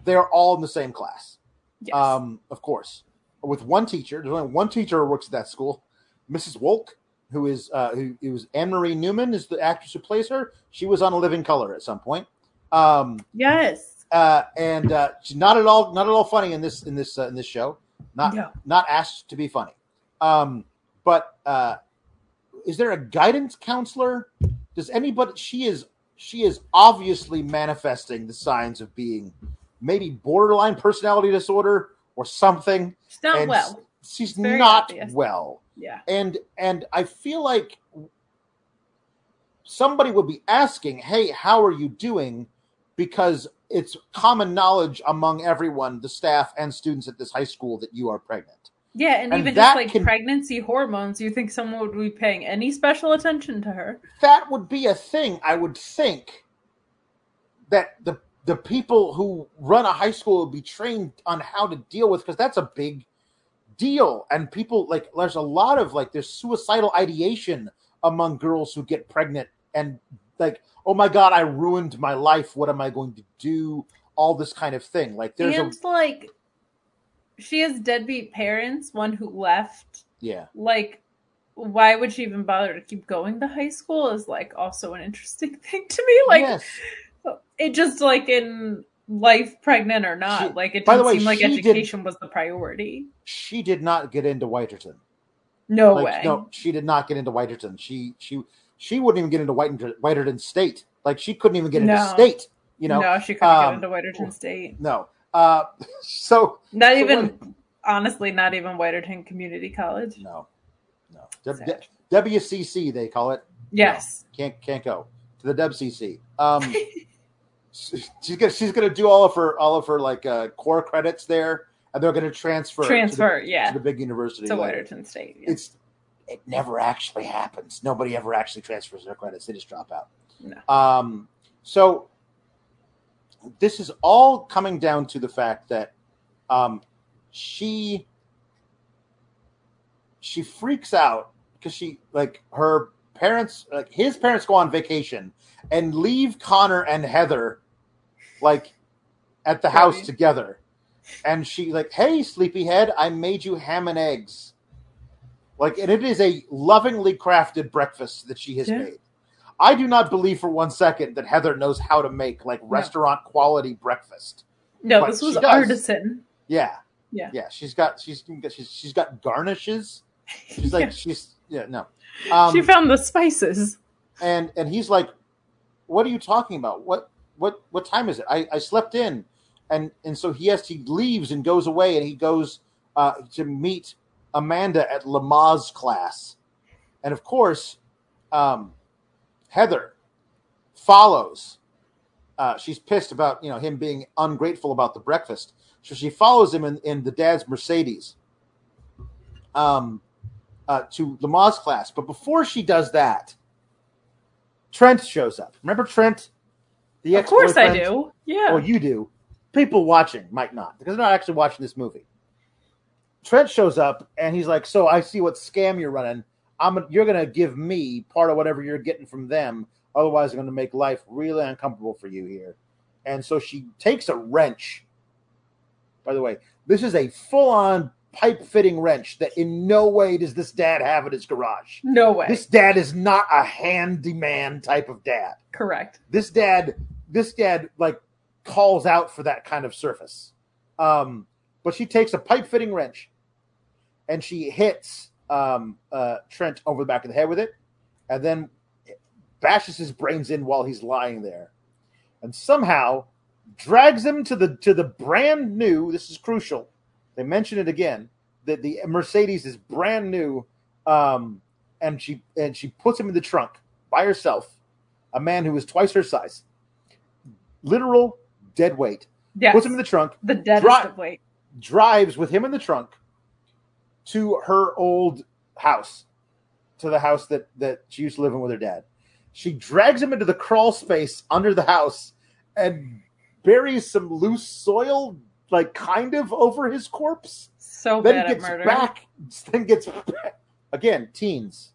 They're all in the same class. yes. Um, of course, with one teacher. There's only one teacher who works at that school, Mrs. Wolk, who is uh, who, who is Anne Marie Newman is the actress who plays her. She was on In Living Color at some point. Um, yes. uh, and uh, she's not at all not at all funny in this in this uh, in this show. Not No. not asked to be funny. Um, but uh, is there a guidance counselor? Does anybody? She is she is obviously manifesting the signs of being maybe borderline personality disorder or something. She's not and well. She's very not obvious. well Yeah. and and I feel like somebody would be asking, "Hey, how are you doing?" Because it's common knowledge among everyone, the staff and students at this high school, that you are pregnant. Yeah, and, And even just like can- pregnancy hormones, you think someone would be paying any special attention to her? That would be a thing, I would think, that the the people who run a high school would be trained on how to deal with because that's a big deal. And people like there's a lot of like there's suicidal ideation among girls who get pregnant and like oh my god i ruined my life. What am i going to do? All this kind of thing. Like there's and a like she has deadbeat parents, one who left. yeah Like, why would she even bother to keep going to high school? Is like also an interesting thing to me. Like, yes. it just like in life, pregnant or not, She- like it didn't way, seem like she did- education was the priority. she did not get into whiterton No like way. no she did not get into whiterton she she she wouldn't even get into whiterton, whiterton state like she couldn't even get into No. state you know no, she couldn't um, get into Whiterton State. no uh so Not even, honestly, not even Whiterton Community College. no no W- wcc they call it Yes. can't can't go to the WCC. Um, she's gonna she's gonna do all of her all of her like uh, core credits there, and they're gonna transfer Transfer, to the, yeah, to the big university. to later. Whiterton State. yeah. It's it never actually happens. Nobody ever actually transfers their credits. They just drop out. No. Um, so this is all coming down to the fact that um, she she freaks out because she like her parents like his parents go on vacation and leave Connor and Heather like at the house Right. together. And she like, hey, sleepyhead, I made you ham and eggs. Like, and it is a lovingly crafted breakfast that she has Yeah. made. I do not believe for one second that Heather knows how to make like restaurant quality breakfast. no, but this was artisan. Yeah, Yeah. yeah. She's got she's she's she's got garnishes. She's like she's yeah no. Um, she found the spices. and and he's like, "What are you talking about? What what what time is it? I, I slept in." And and so he has he leaves and goes away, and he goes uh, to meet Amanda at Lamaze class, and of course, um, Heather follows. Uh, she's pissed about you know him being ungrateful about the breakfast, so she follows him in, in the dad's Mercedes. Um, uh, to Lamaze class, but before she does that, Trent shows up. Remember Trent? The Of course I do. Yeah. Well, you do. People watching might not because they're not actually watching this movie. Trent shows up and he's like, "So I see what scam you're running. I'm you're gonna give me part of whatever you're getting from them. Otherwise, I'm gonna make life really uncomfortable for you here." And so she takes a wrench. By the way, this is a full-on pipe fitting wrench that in no way does this dad have in his garage. no way. This dad is not a handyman type of dad Correct. this dad this dad like calls out for that kind of surface um but she takes a pipe fitting wrench and she hits um uh trent over the back of the head with it and then bashes his brains in while he's lying there and somehow drags him to the to the brand new this is crucial they mention it again that the mercedes is brand new um and she and she puts him in the trunk by herself a man who is twice her size, literal dead weight, Yes. puts him in the trunk, the deadest Dri- weight. drives with him in the trunk to her old house, to the house that that she used to live in with her dad. She drags him into the crawl space under the house and buries some loose soil, like kind of over his corpse. So then bad at gets murder. back. Then gets back. again. Teens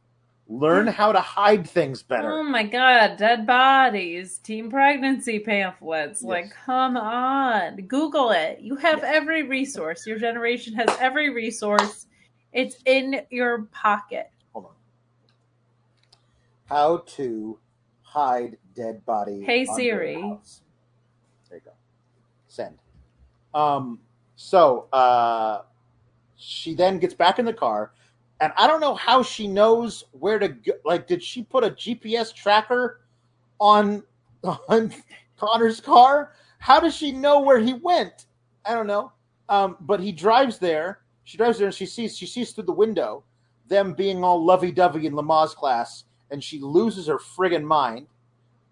learn hmm. how to hide things better. Oh my god, dead bodies, teen pregnancy pamphlets. Yes. Like, come on. Google it. You have Yeah. every resource. Your generation has every resource. It's in your pocket. Hold on. How to hide dead body. Hey, Siri. There you go. Send. Um. So, uh, she then gets back in the car, and I don't know how she knows where to go. Like, did she put a GPS tracker on on Connor's car? How does she know where he went? I don't know. Um, but he drives there. She drives there, and she sees she sees through the window them being all lovey dovey in Lamaze class, and she loses her friggin' mind.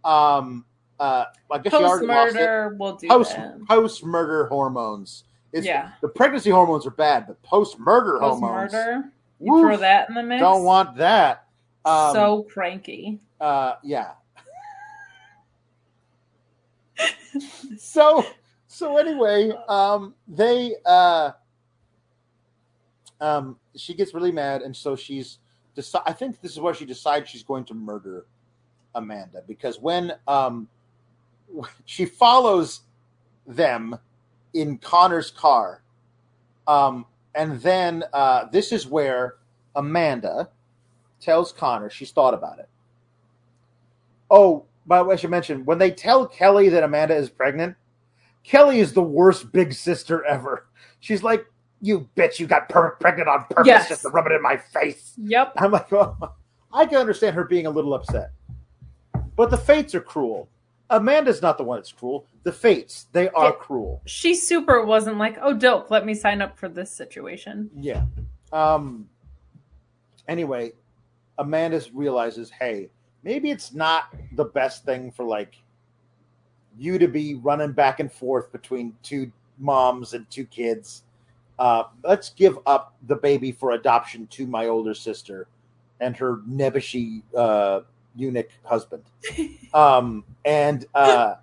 Um, uh, I guess she Post already lost it. murder will do Post post murder hormones. It's, Yeah. the pregnancy hormones are bad, but post murder hormones. Murder. You Woof. throw that in the mix. Don't want that. Um, so cranky. uh, yeah. so so anyway, um, they uh, um, she gets really mad, and so she's deci- I think this is where she decides she's going to murder Amanda because when um, she follows them in Connor's car, um, and then uh, this is where Amanda tells Connor she's thought about it. Oh, by the way, I should mention when they tell Kelly that Amanda is pregnant, Kelly is the worst big sister ever. She's like, "You bitch, you got per- pregnant on purpose Yes. just to rub it in my face." Yep. I'm like, oh, I can understand her being a little upset, but the fates are cruel. Amanda's not the one that's cruel. The fates, they are Yeah. cruel. She super wasn't like, oh, dope, let me sign up for this situation. Yeah. Um. Anyway, Amanda realizes, hey, maybe it's not the best thing for like you to be running back and forth between two moms and two kids. Uh, let's give up the baby for adoption to my older sister and her nebbishy uh, eunuch husband. Um, and uh,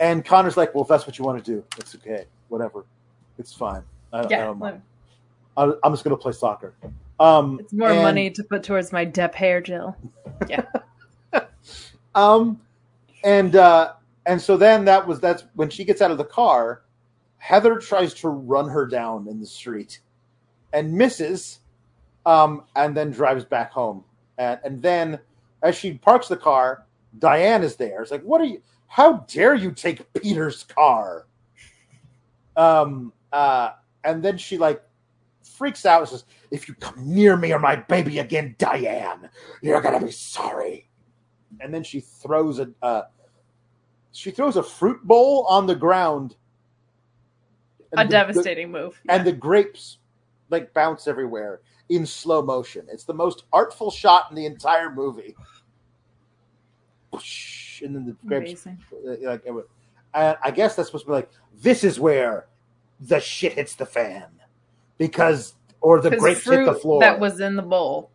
and Connor's like, well, if that's what you want to do, it's okay, whatever, it's fine. I, I Yeah, don't mind. I, I'm just gonna play soccer. Um, it's more and- money to put towards my dep hair gel. Yeah. um, and uh, and so then that was that's when she gets out of the car. Heather tries to run her down in the street, and misses, um, and then drives back home. And and then as she parks the car, Diane is there. It's like, what are you? How dare you take Peter's car? Um. Uh. And then she like freaks out and says, "If you come near me or my baby again, Diane, you're gonna be sorry." and then she throws a uh, she throws a fruit bowl on the ground. A the- devastating move. and the grapes like bounce everywhere in slow motion. It's the most artful shot in the entire movie. And then the grapes, Amazing. uh, like, and I guess that's supposed to be like this is where the shit hits the fan because or the grapes hit the floor. That was in the bowl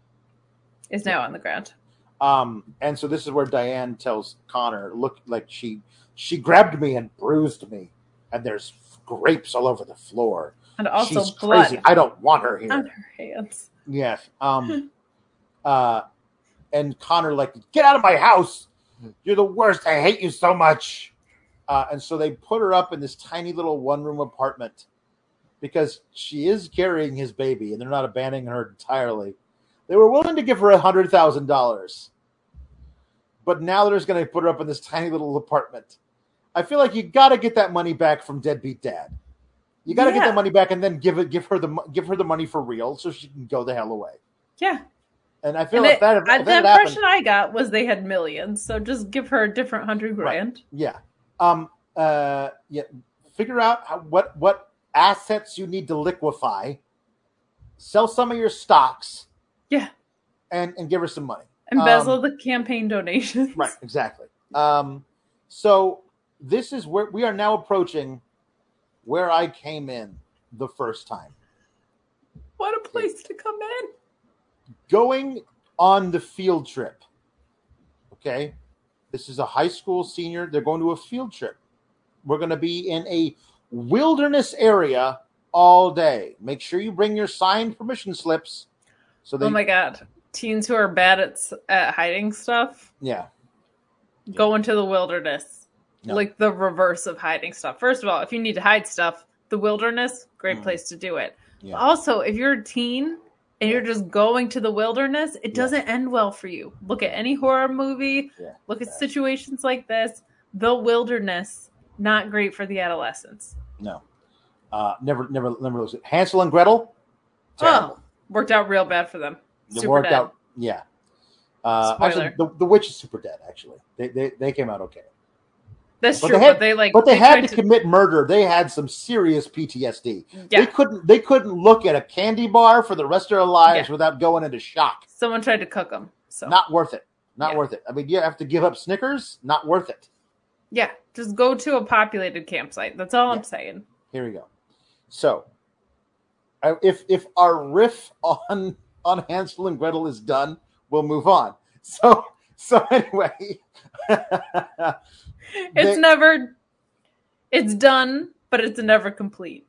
is now on the ground. Um, and so this is where Diane tells Connor, "Look, like she she grabbed me and bruised me, and there's grapes all over the floor. And also She's blood crazy. I don't want her on here." her hands. Yes. Um. uh, and Connor like, "Get out of my house! You're the worst. I hate you so much." Uh, and so they put her up in this tiny little one room apartment because she is carrying his baby, and they're not abandoning her entirely. They were willing to give her a hundred thousand dollars, but now they're just going to put her up in this tiny little apartment. I feel like you got to get that money back from deadbeat dad. You got to get that money back and then give it, give her the, give her the money for real, so she can go the hell away. Yeah. And I feel And like that, uh, if the that impression happened, I got was they had millions, so just give her a different hundred Right. grand. yeah, um, uh, yeah, figure out how, what what assets you need to liquefy, sell some of your stocks, Yeah. and and give her some money. Embezzle Um, the campaign donations. Right, exactly. Um, so this is where we are now approaching where I came in the first time. What a place to come in. Going on the field trip. Okay. This is a high school senior. They're going to a field trip. We're going to be in a wilderness area all day. Make sure you bring your signed permission slips. So they, oh my god. Teens who are bad at, at hiding stuff yeah, go into the wilderness. No. Like the reverse of hiding stuff. First of all, if you need to hide stuff, the wilderness, great Mm. place to do it. Yeah. Also, if you're a teen and you're just going to the wilderness, it doesn't end well for you. Look at any horror movie, Yeah. look at Yeah. situations like this. The wilderness, not great for the adolescents. no, uh, never, never, never lose it. Hansel and Gretel. Terrible. Oh, worked out real bad for them. It Super worked dead. out. Yeah. Uh, Spoiler. actually, the, the witch is super dead. Actually, they they, they came out okay. That's But true, they had- but they like But they had tried to commit murder. They had some serious PTSD. Yeah, They couldn't. They couldn't look at a candy bar for the rest of their lives Yeah. without going into shock. someone tried to cook them. So Not worth it. Not Yeah. worth it. I mean, you have to give up Snickers. Not worth it. yeah, just go to a populated campsite. That's all. I'm saying. Here we go. So, if if our riff on on Hansel and Gretel is done, we'll move on. So so anyway, It's They- never It's done, but it's never complete.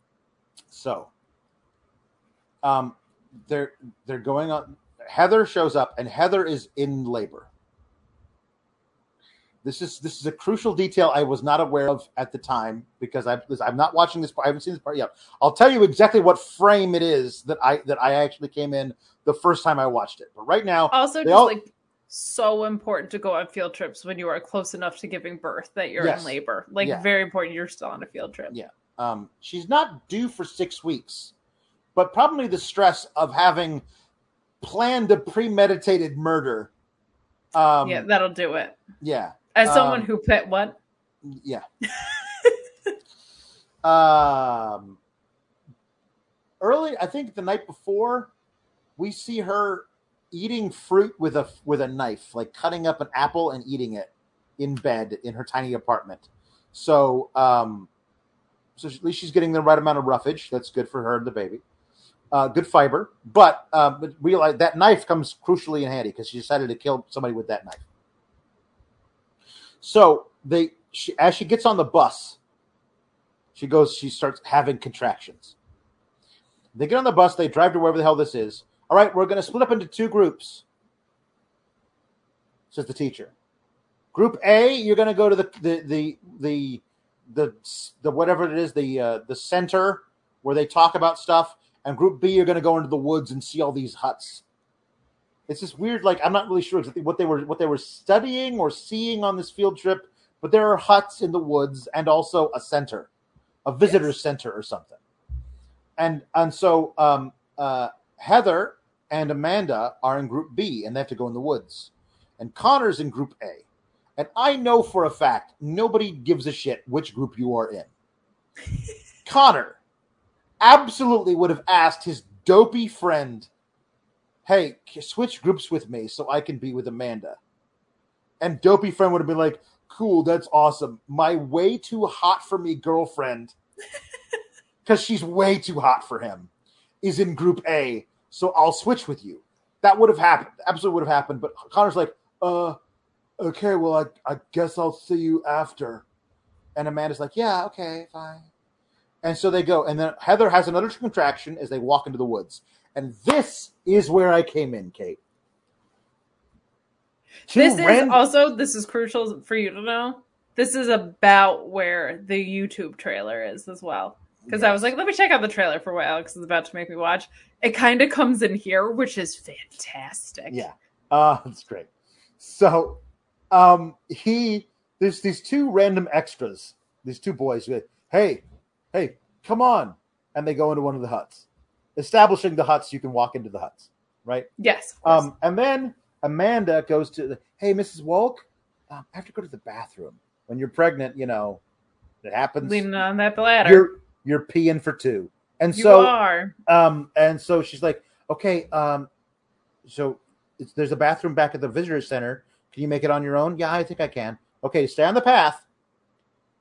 So, um, they're they're going on. Heather shows up, and Heather is in labor. This is this is a crucial detail I was not aware of at the time because I I'm not watching this. part. I haven't seen this part yet. I'll tell you exactly what frame it is that I that I actually came in the first time I watched it. But right now, Also, just all- like so important to go on field trips when you are close enough to giving birth that you're Yes. in labor. Like Yeah. very important. You're still on a field trip. Yeah. um, she's not due for six weeks, but probably the stress of having planned a premeditated murder. Um, yeah, that'll do it. yeah, As someone um, who pet what? yeah. um, early, I think the night before, we see her eating fruit with a with a knife, like cutting up an apple and eating it in bed in her tiny apartment. So, um, so at least she's getting the right amount of roughage. That's good for her and the baby. Uh, good fiber, but uh, but realize that knife comes crucially in handy because she decided to kill somebody with that knife. So they, she, as she gets on the bus, she goes. She starts having contractions. They get on the bus. They drive to wherever the hell this is. All right, we're going to split up into two groups. Says the teacher. Group A, you're going to go to the the the the the, the whatever it is the uh, the center where they talk about stuff. And group B, you're going to go into the woods and see all these huts. It's just weird, like I'm not really sure exactly what they were what they were studying or seeing on this field trip, but there are huts in the woods and also a center, a visitor Yes. center or something. And and so um, uh, Heather and Amanda are in group B and they have to go in the woods. And Connor's in group A. And I know for a fact nobody gives a shit which group you are in. Connor absolutely would have asked his dopey friend, Hey, switch groups with me so I can be with Amanda. And dopey friend would have been like, Cool, that's awesome. My way too hot for me girlfriend, because she's way too hot for him, is in group A. So I'll switch with you. That would have happened. Absolutely would have happened. But Connor's like, uh, okay, well, I, I guess I'll see you after. And Amanda's like, yeah, okay, fine. And so they go. And then Heather has another contraction as they walk into the woods. And this is where I came in, Kate. This is also this is crucial for you to know. This is about where the YouTube trailer is as well. Because I was like, let me check out the trailer for what Alex is about to make me watch. It kind of comes in here, which is fantastic. Yeah. Uh that's great. So um he there's these two random extras, these two boys like, hey, hey, come on. And they go into one of the huts. Establishing the huts, you can walk into the huts, right? Yes. Um, and then Amanda goes to the, hey, Mrs. Wolk, um, I have to go to the bathroom. When you're pregnant, you know, it happens. leaning on that bladder. You're peeing for two. And you so are. um, and so she's like, okay, um, so it's, there's a bathroom back at the visitor center. Can you make it on your own? Yeah, I think I can. Okay, stay on the path.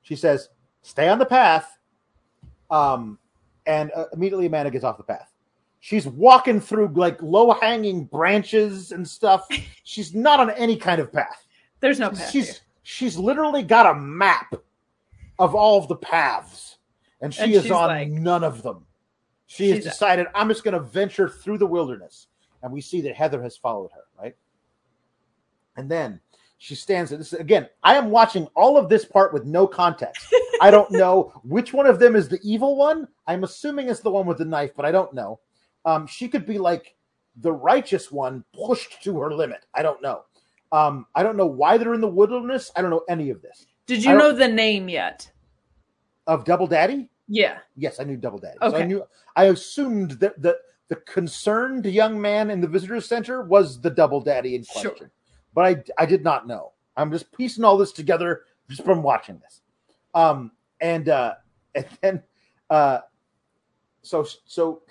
She says, stay on the path. Um, and uh, immediately Amanda gets off the path. She's walking through like low hanging branches and stuff. She's not on any kind of path. There's no path she's here. she's literally got a map of all of the paths, and she And is on like- none of them. She has decided I'm just going to venture through the wilderness, and we see that Heather has followed her, right? And then she stands. This again. I am watching all of this part with no context. I don't know which one of them is the evil one. I'm assuming it's the one with the knife, but I don't know. Um, she could be like the righteous one pushed to her limit. I don't know. Um, I don't know why they're in the wilderness. I don't know any of this. Did you know the name yet? Of Double Daddy? Yeah. Yes, I knew Double Daddy. So I knew. I assumed that the the concerned young man in the visitor center was the Double Daddy in Sure. question, but I I did not know. I'm just piecing all this together just from watching this. Um, and uh, and then uh, so so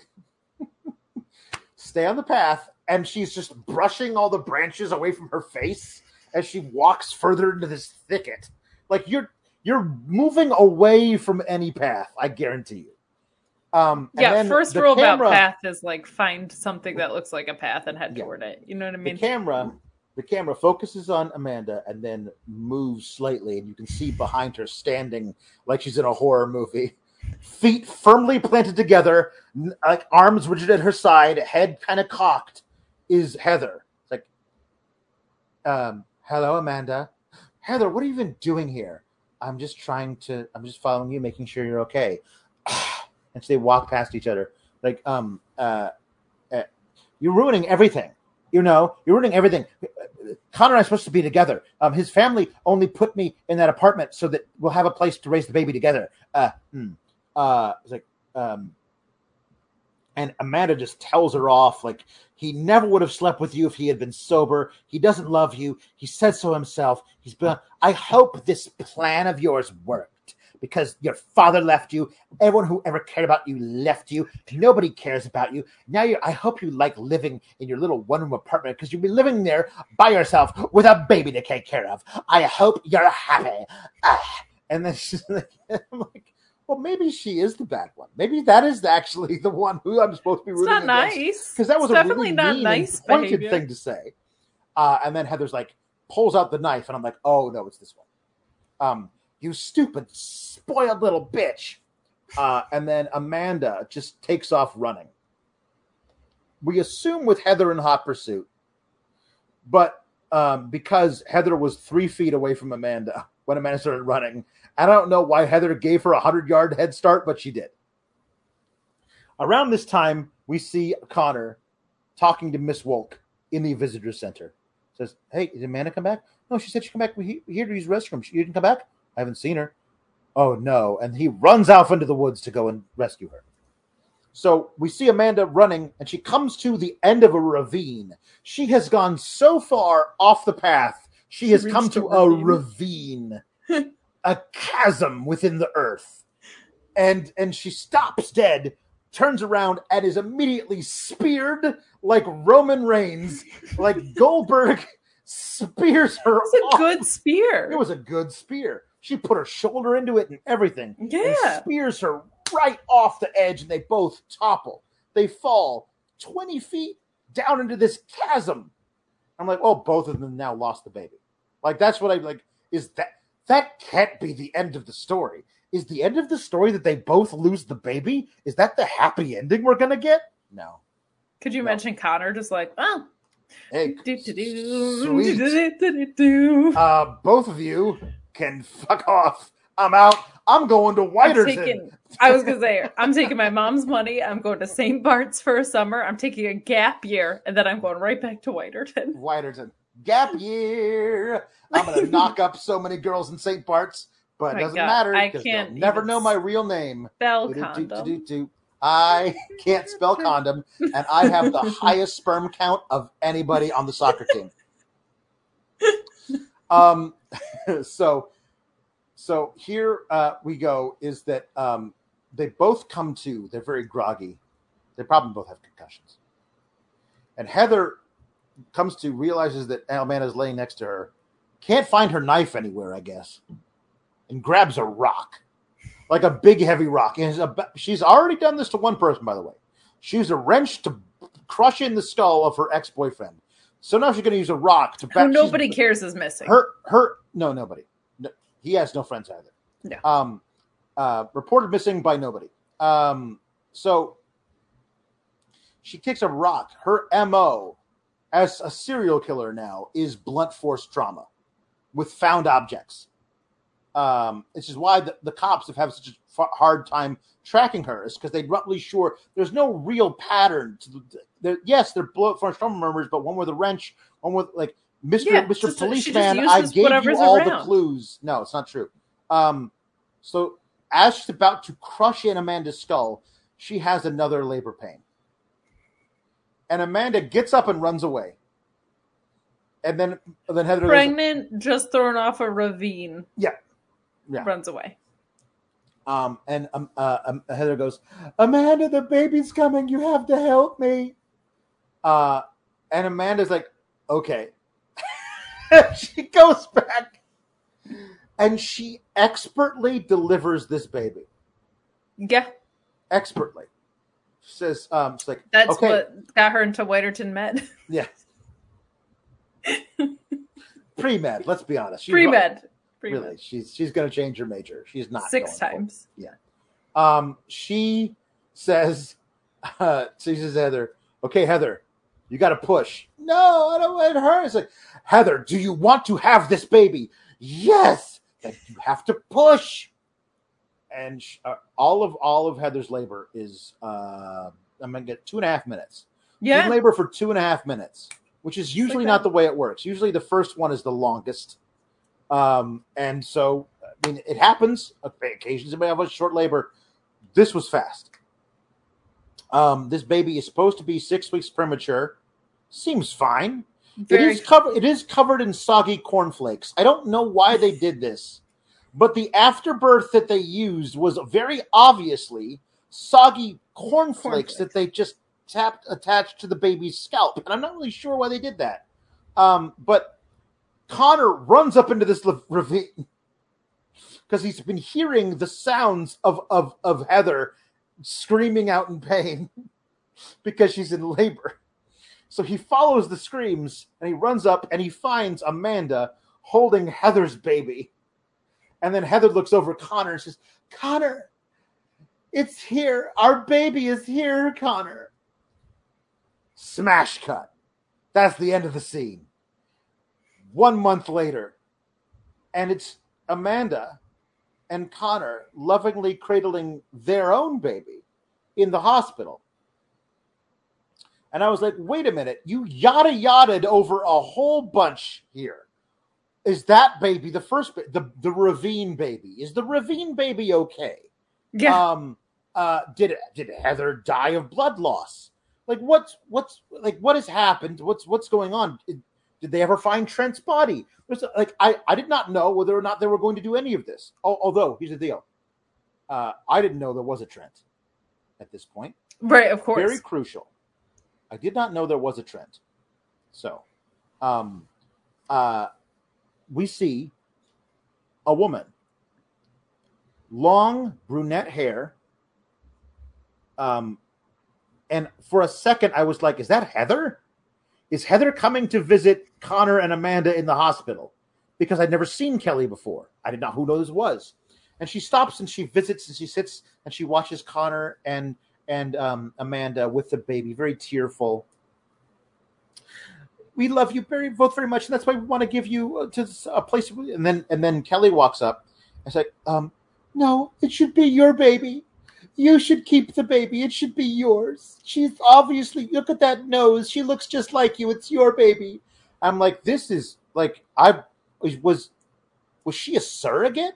stay on the path, and she's just brushing all the branches away from her face as she walks further into this thicket. Like you're you're moving away from any path, I guarantee you. Um, and Yeah. First rule camera- about path is like find something that looks like a path and head Yeah. toward it. You know what I mean? The camera the camera focuses on Amanda and then moves slightly, and you can see behind her standing like she's in a horror movie, feet firmly planted together, like arms rigid at her side, head kind of cocked, is Heather. It's like, um, hello, Amanda. Heather, what are you even doing here? I'm just trying to. I'm just following you, making sure you're okay. and so they walk past each other, like, um, uh, uh you're ruining everything. You know, you're ruining everything. Connor and I are supposed to be together. Um, his family only put me in that apartment so that we'll have a place to raise the baby together. Uh, hmm. uh, it's like, um, and Amanda just tells her off like he never would have slept with you if he had been sober. He doesn't love you. He said so himself. He's been. I hope this plan of yours worked because your father left you. Everyone who ever cared about you left you. Nobody cares about you. Now you I hope you like living in your little one room apartment because you'll be living there by yourself with a baby to take care of. I hope you're happy. Ah. And then she's like, I'm like, well, maybe she is the bad one. Maybe that is actually the one who I'm supposed to be It's rooting not against nice. because that was It's a definitely really not mean nice pointed behavior. thing to say. Uh, and then Heather's like pulls out the knife, and I'm like, oh no, it's this one. Um, you stupid, spoiled little bitch. Uh, and then Amanda just takes off running. We assume with Heather in hot pursuit, but um, because Heather was three feet away from Amanda when Amanda started running, I don't know why Heather gave her a hundred yard head start, but she did. Around this time, we see Connor talking to Miss Wolk in the visitor center. Says, "Hey, did Amanda come back? No, she said she come back. Here to use restroom. She didn't come back. I haven't seen her. Oh no!" And he runs off into the woods to go and rescue her. So we see Amanda running, and she comes to the end of a ravine. She has gone so far off the path, she has come to a ravine. ravine, a chasm within the earth, and and she stops dead, turns around, and is immediately speared like Roman Reigns, like Goldberg spears her. It's a good spear. It was a good spear. She put her shoulder into it and everything and yeah. spears her right off the edge, and they both topple. They fall 20 feet down into this chasm. I'm like, oh, both of them now lost the baby. Like, that's what I like. Is that that can't be the end of the story? Is the end of the story that they both lose the baby? Is that the happy ending we're gonna get? No. Could you No. mention Connor just like, oh, Hey, Sweet. uh, both of you can fuck off. I'm out. I'm going to Whiterton. I was gonna say, I'm taking my mom's money. I'm going to St. Bart's for a summer. I'm taking a gap year, and then I'm going right back to Whiterton. Whiterton. Gap year. I'm gonna knock up so many girls in St. Bart's, but it doesn't God, matter I can't never know my real name. Spell condom. I can't spell condom, and I have the highest sperm count of anybody on the soccer team. Um, so, so here uh, we go. Is that um, they both come to? They're very groggy. They probably both have concussions. And Heather comes to realizes that Amanda's laying next to her, can't find her knife anywhere, I guess, and grabs a rock, like a big heavy rock. And a, she's already done this to one person, by the way. She used a wrench to crush in the skull of her ex boyfriend. So now she's going to use a rock to. Who nobody she's- cares is missing. her her no nobody no, he has no friends either No. um uh reported missing by nobody um so she kicks a rock her mo as a serial killer now is blunt force trauma with found objects um this is why the, the cops have had such a f- hard time tracking her is because they're not really sure there's no real pattern to the, there, yes they're blunt force trauma murmurs but one with a wrench one with like Mr. Yeah, Mr. just- Policeman, I gave you all the clues. No, it's not true. Um, so as she's about to crush in Amanda's skull, she has another labor pain. And Amanda gets up and runs away. And then then Heather goes, Pregnant, just thrown off a ravine. Yeah. Yeah. Runs away. um, and um, uh, um, Heather goes, Amanda, the baby's coming. You have to help me. Uh, and Amanda's like, okay. she goes back and she expertly delivers this baby. Yeah, Expertly. She says, um, she's like, that's okay, what got her into Whiterton Med. yeah. Pre med. Let's be honest. Pre med. Really, she's she's to change her major. She's not Six going for it. times. Um, she says, uh, she says, Heather, okay, Heather, you got to push. No, I don't want her. It's like, Heather, do you want to have this baby? Yes. Then you have to push. And sh- uh, all of all of Heather's labor is, uh, I'm gonna get two and a half minutes. Yeah. labor for two and a half minutes, which is usually not the way it works. Usually the first one is the longest. Um, and so, I mean, it happens. Occasions you may have a short labor. This was fast. Um, this baby is supposed to be six weeks premature. Seems fine. It Very is covered. It is covered in soggy cornflakes. I don't know why they did this, but the afterbirth that they used was very obviously soggy cornflakes, Cornflakes. that they just tapped attached to the baby's scalp, and I'm not really sure why they did that. Um, but Connor runs up into this ravine because he's been hearing the sounds of of of Heather screaming out in pain because she's in labor. So he follows the screams and he runs up and he finds Amanda holding Heather's baby. And then Heather looks over at Connor and says, Connor, it's here. Our baby is here, Connor. Smash cut. That's the end of the scene. One month later, and it's Amanda and Connor lovingly cradling their own baby in the hospital. And I was like, wait a minute, you yada yadaed over a whole bunch here. Is that baby the first the the ravine baby? Is the ravine baby okay? yeah. Um uh did did Heather die of blood loss? Like what's what's like what has happened? What's what's going on? Did, did they ever find Trent's body? There's like I I did not know whether or not they were going to do any of this. Al- Although here's the deal, uh, I didn't know there was a Trent at this point. right. Of course. Very crucial. I did not know there was a Trent. So, um, uh, we see a woman, long brunette hair. Um, and for a second, I was like, "Is that Heather? Is Heather coming to visit Connor and Amanda in the hospital?" Because I'd never seen Kelly before. I did not who knows was. And she stops and she visits and she sits and she watches Connor and and um, Amanda with the baby, very tearful. We love you very both very much, and that's why we want to give you uh, to a place. And then and then Kelly walks up. and says, um, "No, it should be your baby. You should keep the baby. It should be yours. She's obviously look at that nose. She looks just like you. It's your baby." I'm like, "This is like I was was she a surrogate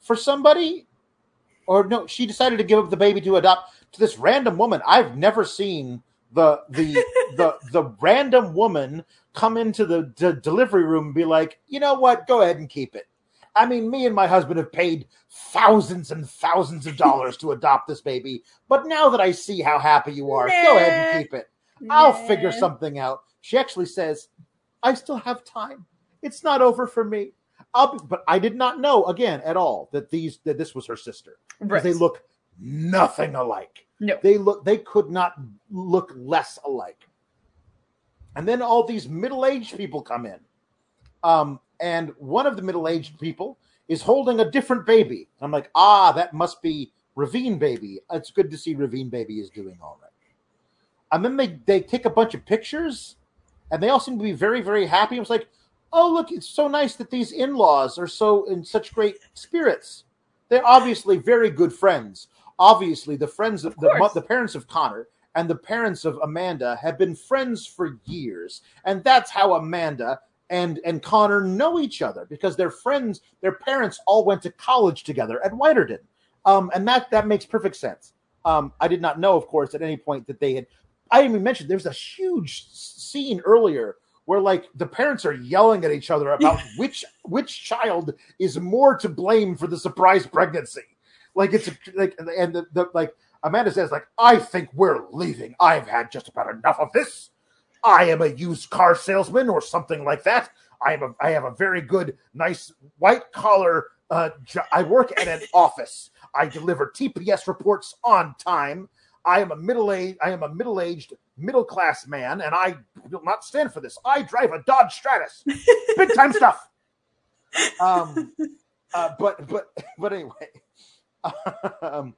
for somebody?" Or no, she decided to give up the baby to adopt to this random woman. I've never seen the the the the random woman come into the d- delivery room and be like, you know what, go ahead and keep it. I mean, me and my husband have paid thousands and thousands of dollars to adopt this baby, but now that I see how happy you are, go ahead and keep it. I'll figure something out. She actually says, I still have time. It's not over for me. I'll be, but I did not know again at all that these that this was her sister Right. they look nothing alike. No. They look they could not look less alike. And then all these middle-aged people come in. Um, and one of the middle-aged people is holding a different baby. I'm like, ah, that must be Ravine Baby. It's good to see Ravine Baby is doing all right. And then they they take a bunch of pictures, and they all seem to be very very happy. I was like, oh look, it's so nice that these in-laws are so in such great spirits. They're obviously very good friends. Obviously, the friends of, Of the, the parents of Connor and the parents of Amanda have been friends for years, and that's how Amanda and and Connor know each other because they're friends. Their parents all went to college together at Whiterton, um, and that that makes perfect sense. Um, I did not know, of course, at any point that they had. I didn't even mention there's a huge scene earlier where like the parents are yelling at each other about which which child is more to blame for the surprise pregnancy. Like it's a, like and the, the like Amanda says like I think we're leaving. I've had just about enough of this. I am a used car salesman or something like that. I am a I have a very good nice white collar uh jo- I work at an office. I deliver TPS reports on time. I am a middle aged I am a middle aged middle class man, and I will not stand for this. I drive a Dodge Stratus, big time stuff. Um, uh, but but but anyway, um,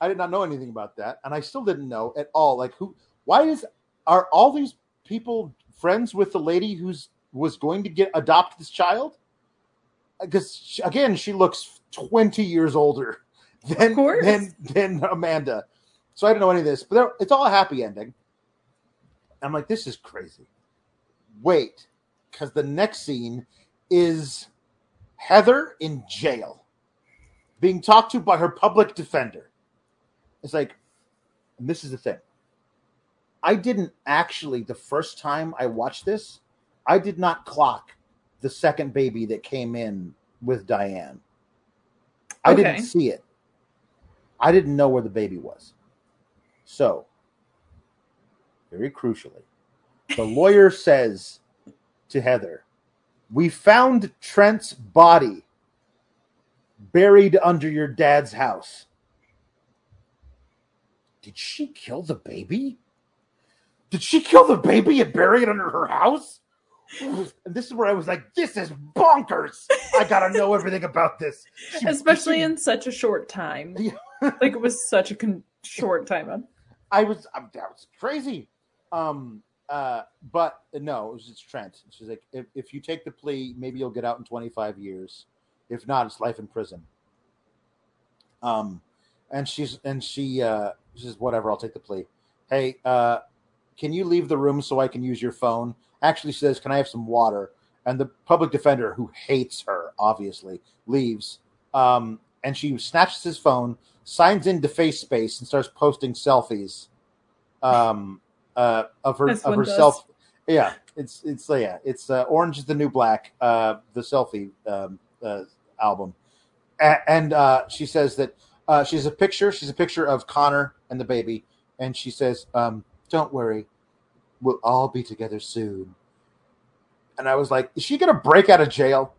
I did not know anything about that, and I still didn't know at all. Like who? Why is are all these people friends with the lady who's was going to get adopt this child? Because again, she looks twenty years older than than than Amanda. So I didn't know any of this, but it's all a happy ending. I'm like, this is crazy. Wait, because the next scene is Heather in jail, being talked to by her public defender. It's like, and this is the thing. I didn't actually, the first time I watched this, I did not clock the second baby that came in with Diane. I okay. didn't see it. I didn't know where the baby was. So, very crucially, the lawyer says to Heather, We found Trent's body buried under your dad's house. Did she kill the baby? Did she kill the baby and bury it under her house? And this is where I was like, this is bonkers. I gotta know everything about this. She, Especially she, in such a short time. Yeah. like it was such a con- short time. I was, I, that was crazy. Um, uh, but no, it was it's Trent. She's like, if, if you take the plea, maybe you'll get out in 25 years. If not, it's life in prison. Um, and she's and she uh, she says, whatever, I'll take the plea. Hey, uh, can you leave the room so I can use your phone? Actually says, can I have some water? And the public defender, who hates her, obviously, leaves. Um, and she snatches his phone, signs into FaceSpace, and starts posting selfies um, uh, of her of herself. Does. Yeah, it's it's yeah, it's uh, Orange is the New Black, uh, the selfie um, uh, album, a- and uh, she says that uh, she's a picture. She's a picture of Connor and the baby, and she says, um, "Don't worry, we'll all be together soon." And I was like, "Is she gonna break out of jail?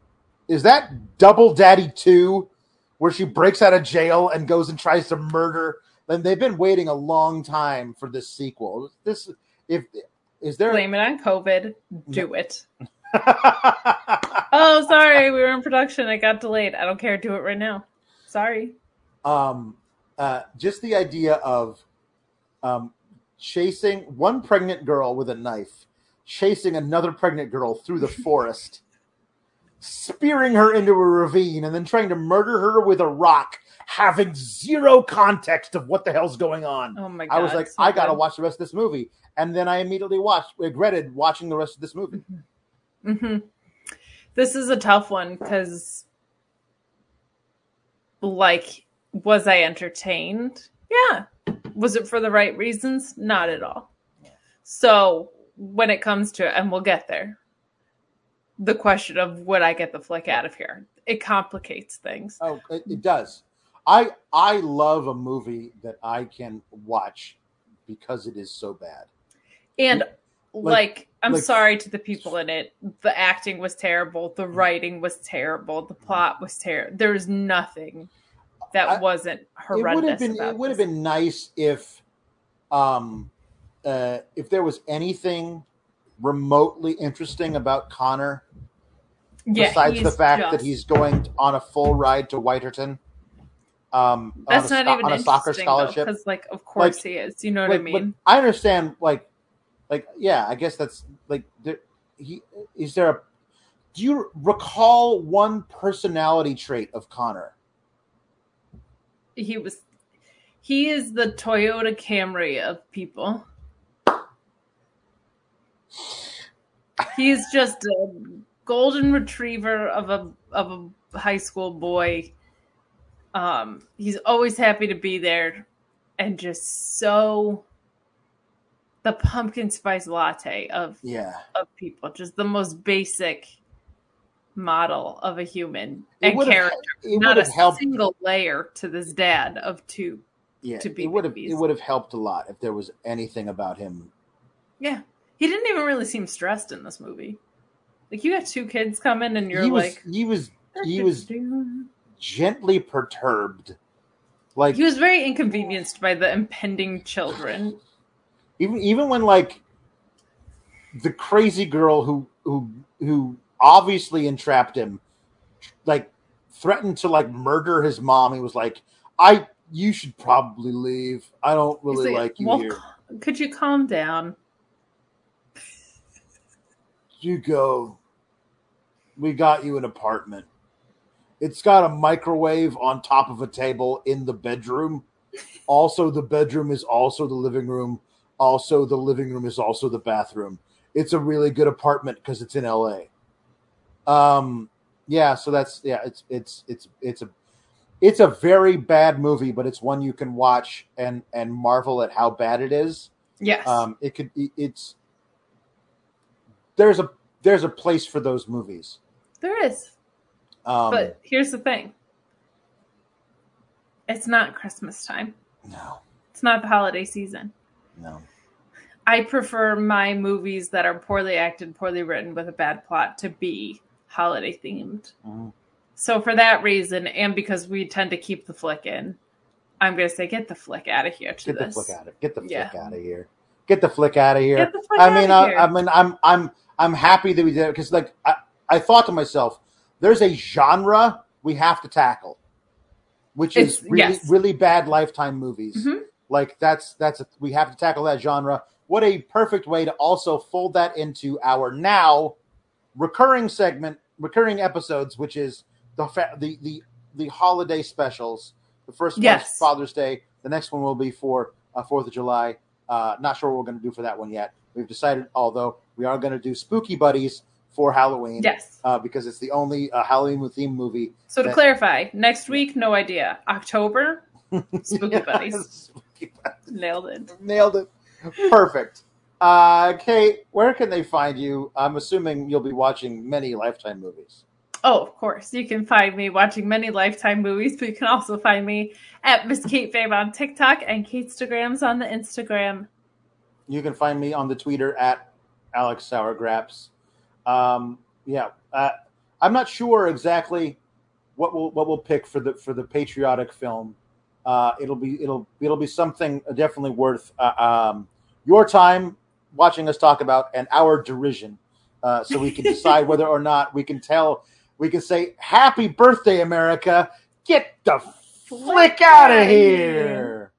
Is that Double Daddy Two, where she breaks out of jail and goes and tries to murder?" And they've been waiting a long time for this sequel. This, if is there blame it on COVID? Do it. oh, sorry, we were in production. It got delayed. I don't care. Do it right now. Sorry. Um, uh, just the idea of um, chasing one pregnant girl with a knife, chasing another pregnant girl through the forest, spearing her into a ravine, and then trying to murder her with a rock, having zero context of what the hell's going on. Oh my god! I was like, so I gotta watch the rest of this movie, and then I immediately watched, regretted watching the rest of this movie. Mm-hmm. Mm-hmm. This is a tough one because, like, was I entertained? Yeah. Was it for the right reasons? Not at all. So when it comes to it, and we'll get there, the question of would I get the flick out of here? It complicates things. Oh, it, it does. I I love a movie that I can watch because it is so bad. And like, like I'm like, sorry to the people in it. The acting was terrible. The writing was terrible. The plot was terrible. There's nothing that I, wasn't horrendous. It would have been. it would have been nice if, um, uh, if there was anything remotely interesting about Connor, yeah, besides the fact just... that he's going on a full ride to Whiterton. Um, That's not a, even on a soccer scholarship. Because, like, of course like, he is. You know what I mean? I understand. Like, like, yeah, I guess that's like. There, he is there a. Do you recall one personality trait of Connor? he was he is the Toyota Camry of people. He's just a golden retriever of a of a high school boy. Um, he's always happy to be there, and just so the pumpkin spice latte of yeah of people, just the most basic model of a human and character. Not a helped. single layer to this dad of two. Yeah, to be it would have it would have helped a lot if there was anything about him. Yeah, he didn't even really seem stressed in this movie. Like you got two kids coming, and you're he like, was, he was he was gently perturbed Like He was very inconvenienced by the impending children. Even even when like the crazy girl who who who obviously entrapped him like threatened to like murder his mom he was like i you should probably leave. I don't really like, you "Well, here. Could you calm down? you go. We got you an apartment. It's got a microwave on top of a table in the bedroom. Also the bedroom is also the living room also the living room is also the bathroom it's a really good apartment because it's in la um yeah so that's yeah it's it's it's it's a it's a very bad movie but it's one you can watch and and marvel at how bad it is Yes. um it could it's there's a there's a place for those movies there is. um But here's the thing. It's not Christmas time. no It's not the holiday season. no I prefer my movies that are poorly acted, poorly written, with a bad plot to be holiday themed. Mhm. So for that reason, and because we tend to keep the flick in, I'm gonna say get the flick out of here to get the this. flick out of get the Yeah. flick out of here get the flick out of here the I mean, I, here. I mean, I'm I'm I'm happy that we did it because, like, I, I thought to myself, there's a genre we have to tackle, which is really yes. really bad lifetime movies. Mhm. Like that's that's a, we have to tackle that genre. What a perfect way to also fold that into our now recurring segment, recurring episodes, which is the fa- the the the holiday specials. The first one is Yes. Father's Day. The next one will be for uh, Fourth of July. Uh, not sure what we're going to do for that one yet. We've decided, although we are going to do Spooky Buddies for Halloween. Yes. Uh, because it's the only uh, Halloween themed movie. So to that- clarify, next week, no idea. October, Spooky Buddies. Spooky Buddies. nailed it. Nailed it. Perfect. Uh, Kate, where can they find you? I'm assuming you'll be watching many Lifetime movies. Oh, of course. You can find me watching many Lifetime movies, but you can also find me at Miss Katefabe on TikTok and Katestagrams on the Instagram. You can find me on the Twitter at Alex Sourgraps. Um, yeah, uh, I'm not sure exactly what we'll what we'll pick for the for the patriotic film. Uh, it'll be it'll it'll be something definitely worth uh, um, your time watching us talk about and our derision, uh, so we can decide whether or not we can tell we can say Happy Birthday America. Get the flick out of here.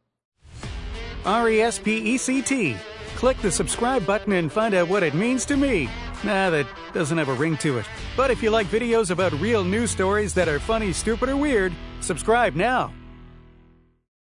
R E S P E C T. Click the subscribe button and find out what it means to me. Nah, that doesn't have a ring to it. But if you like videos about real news stories that are funny, stupid, or weird, subscribe now.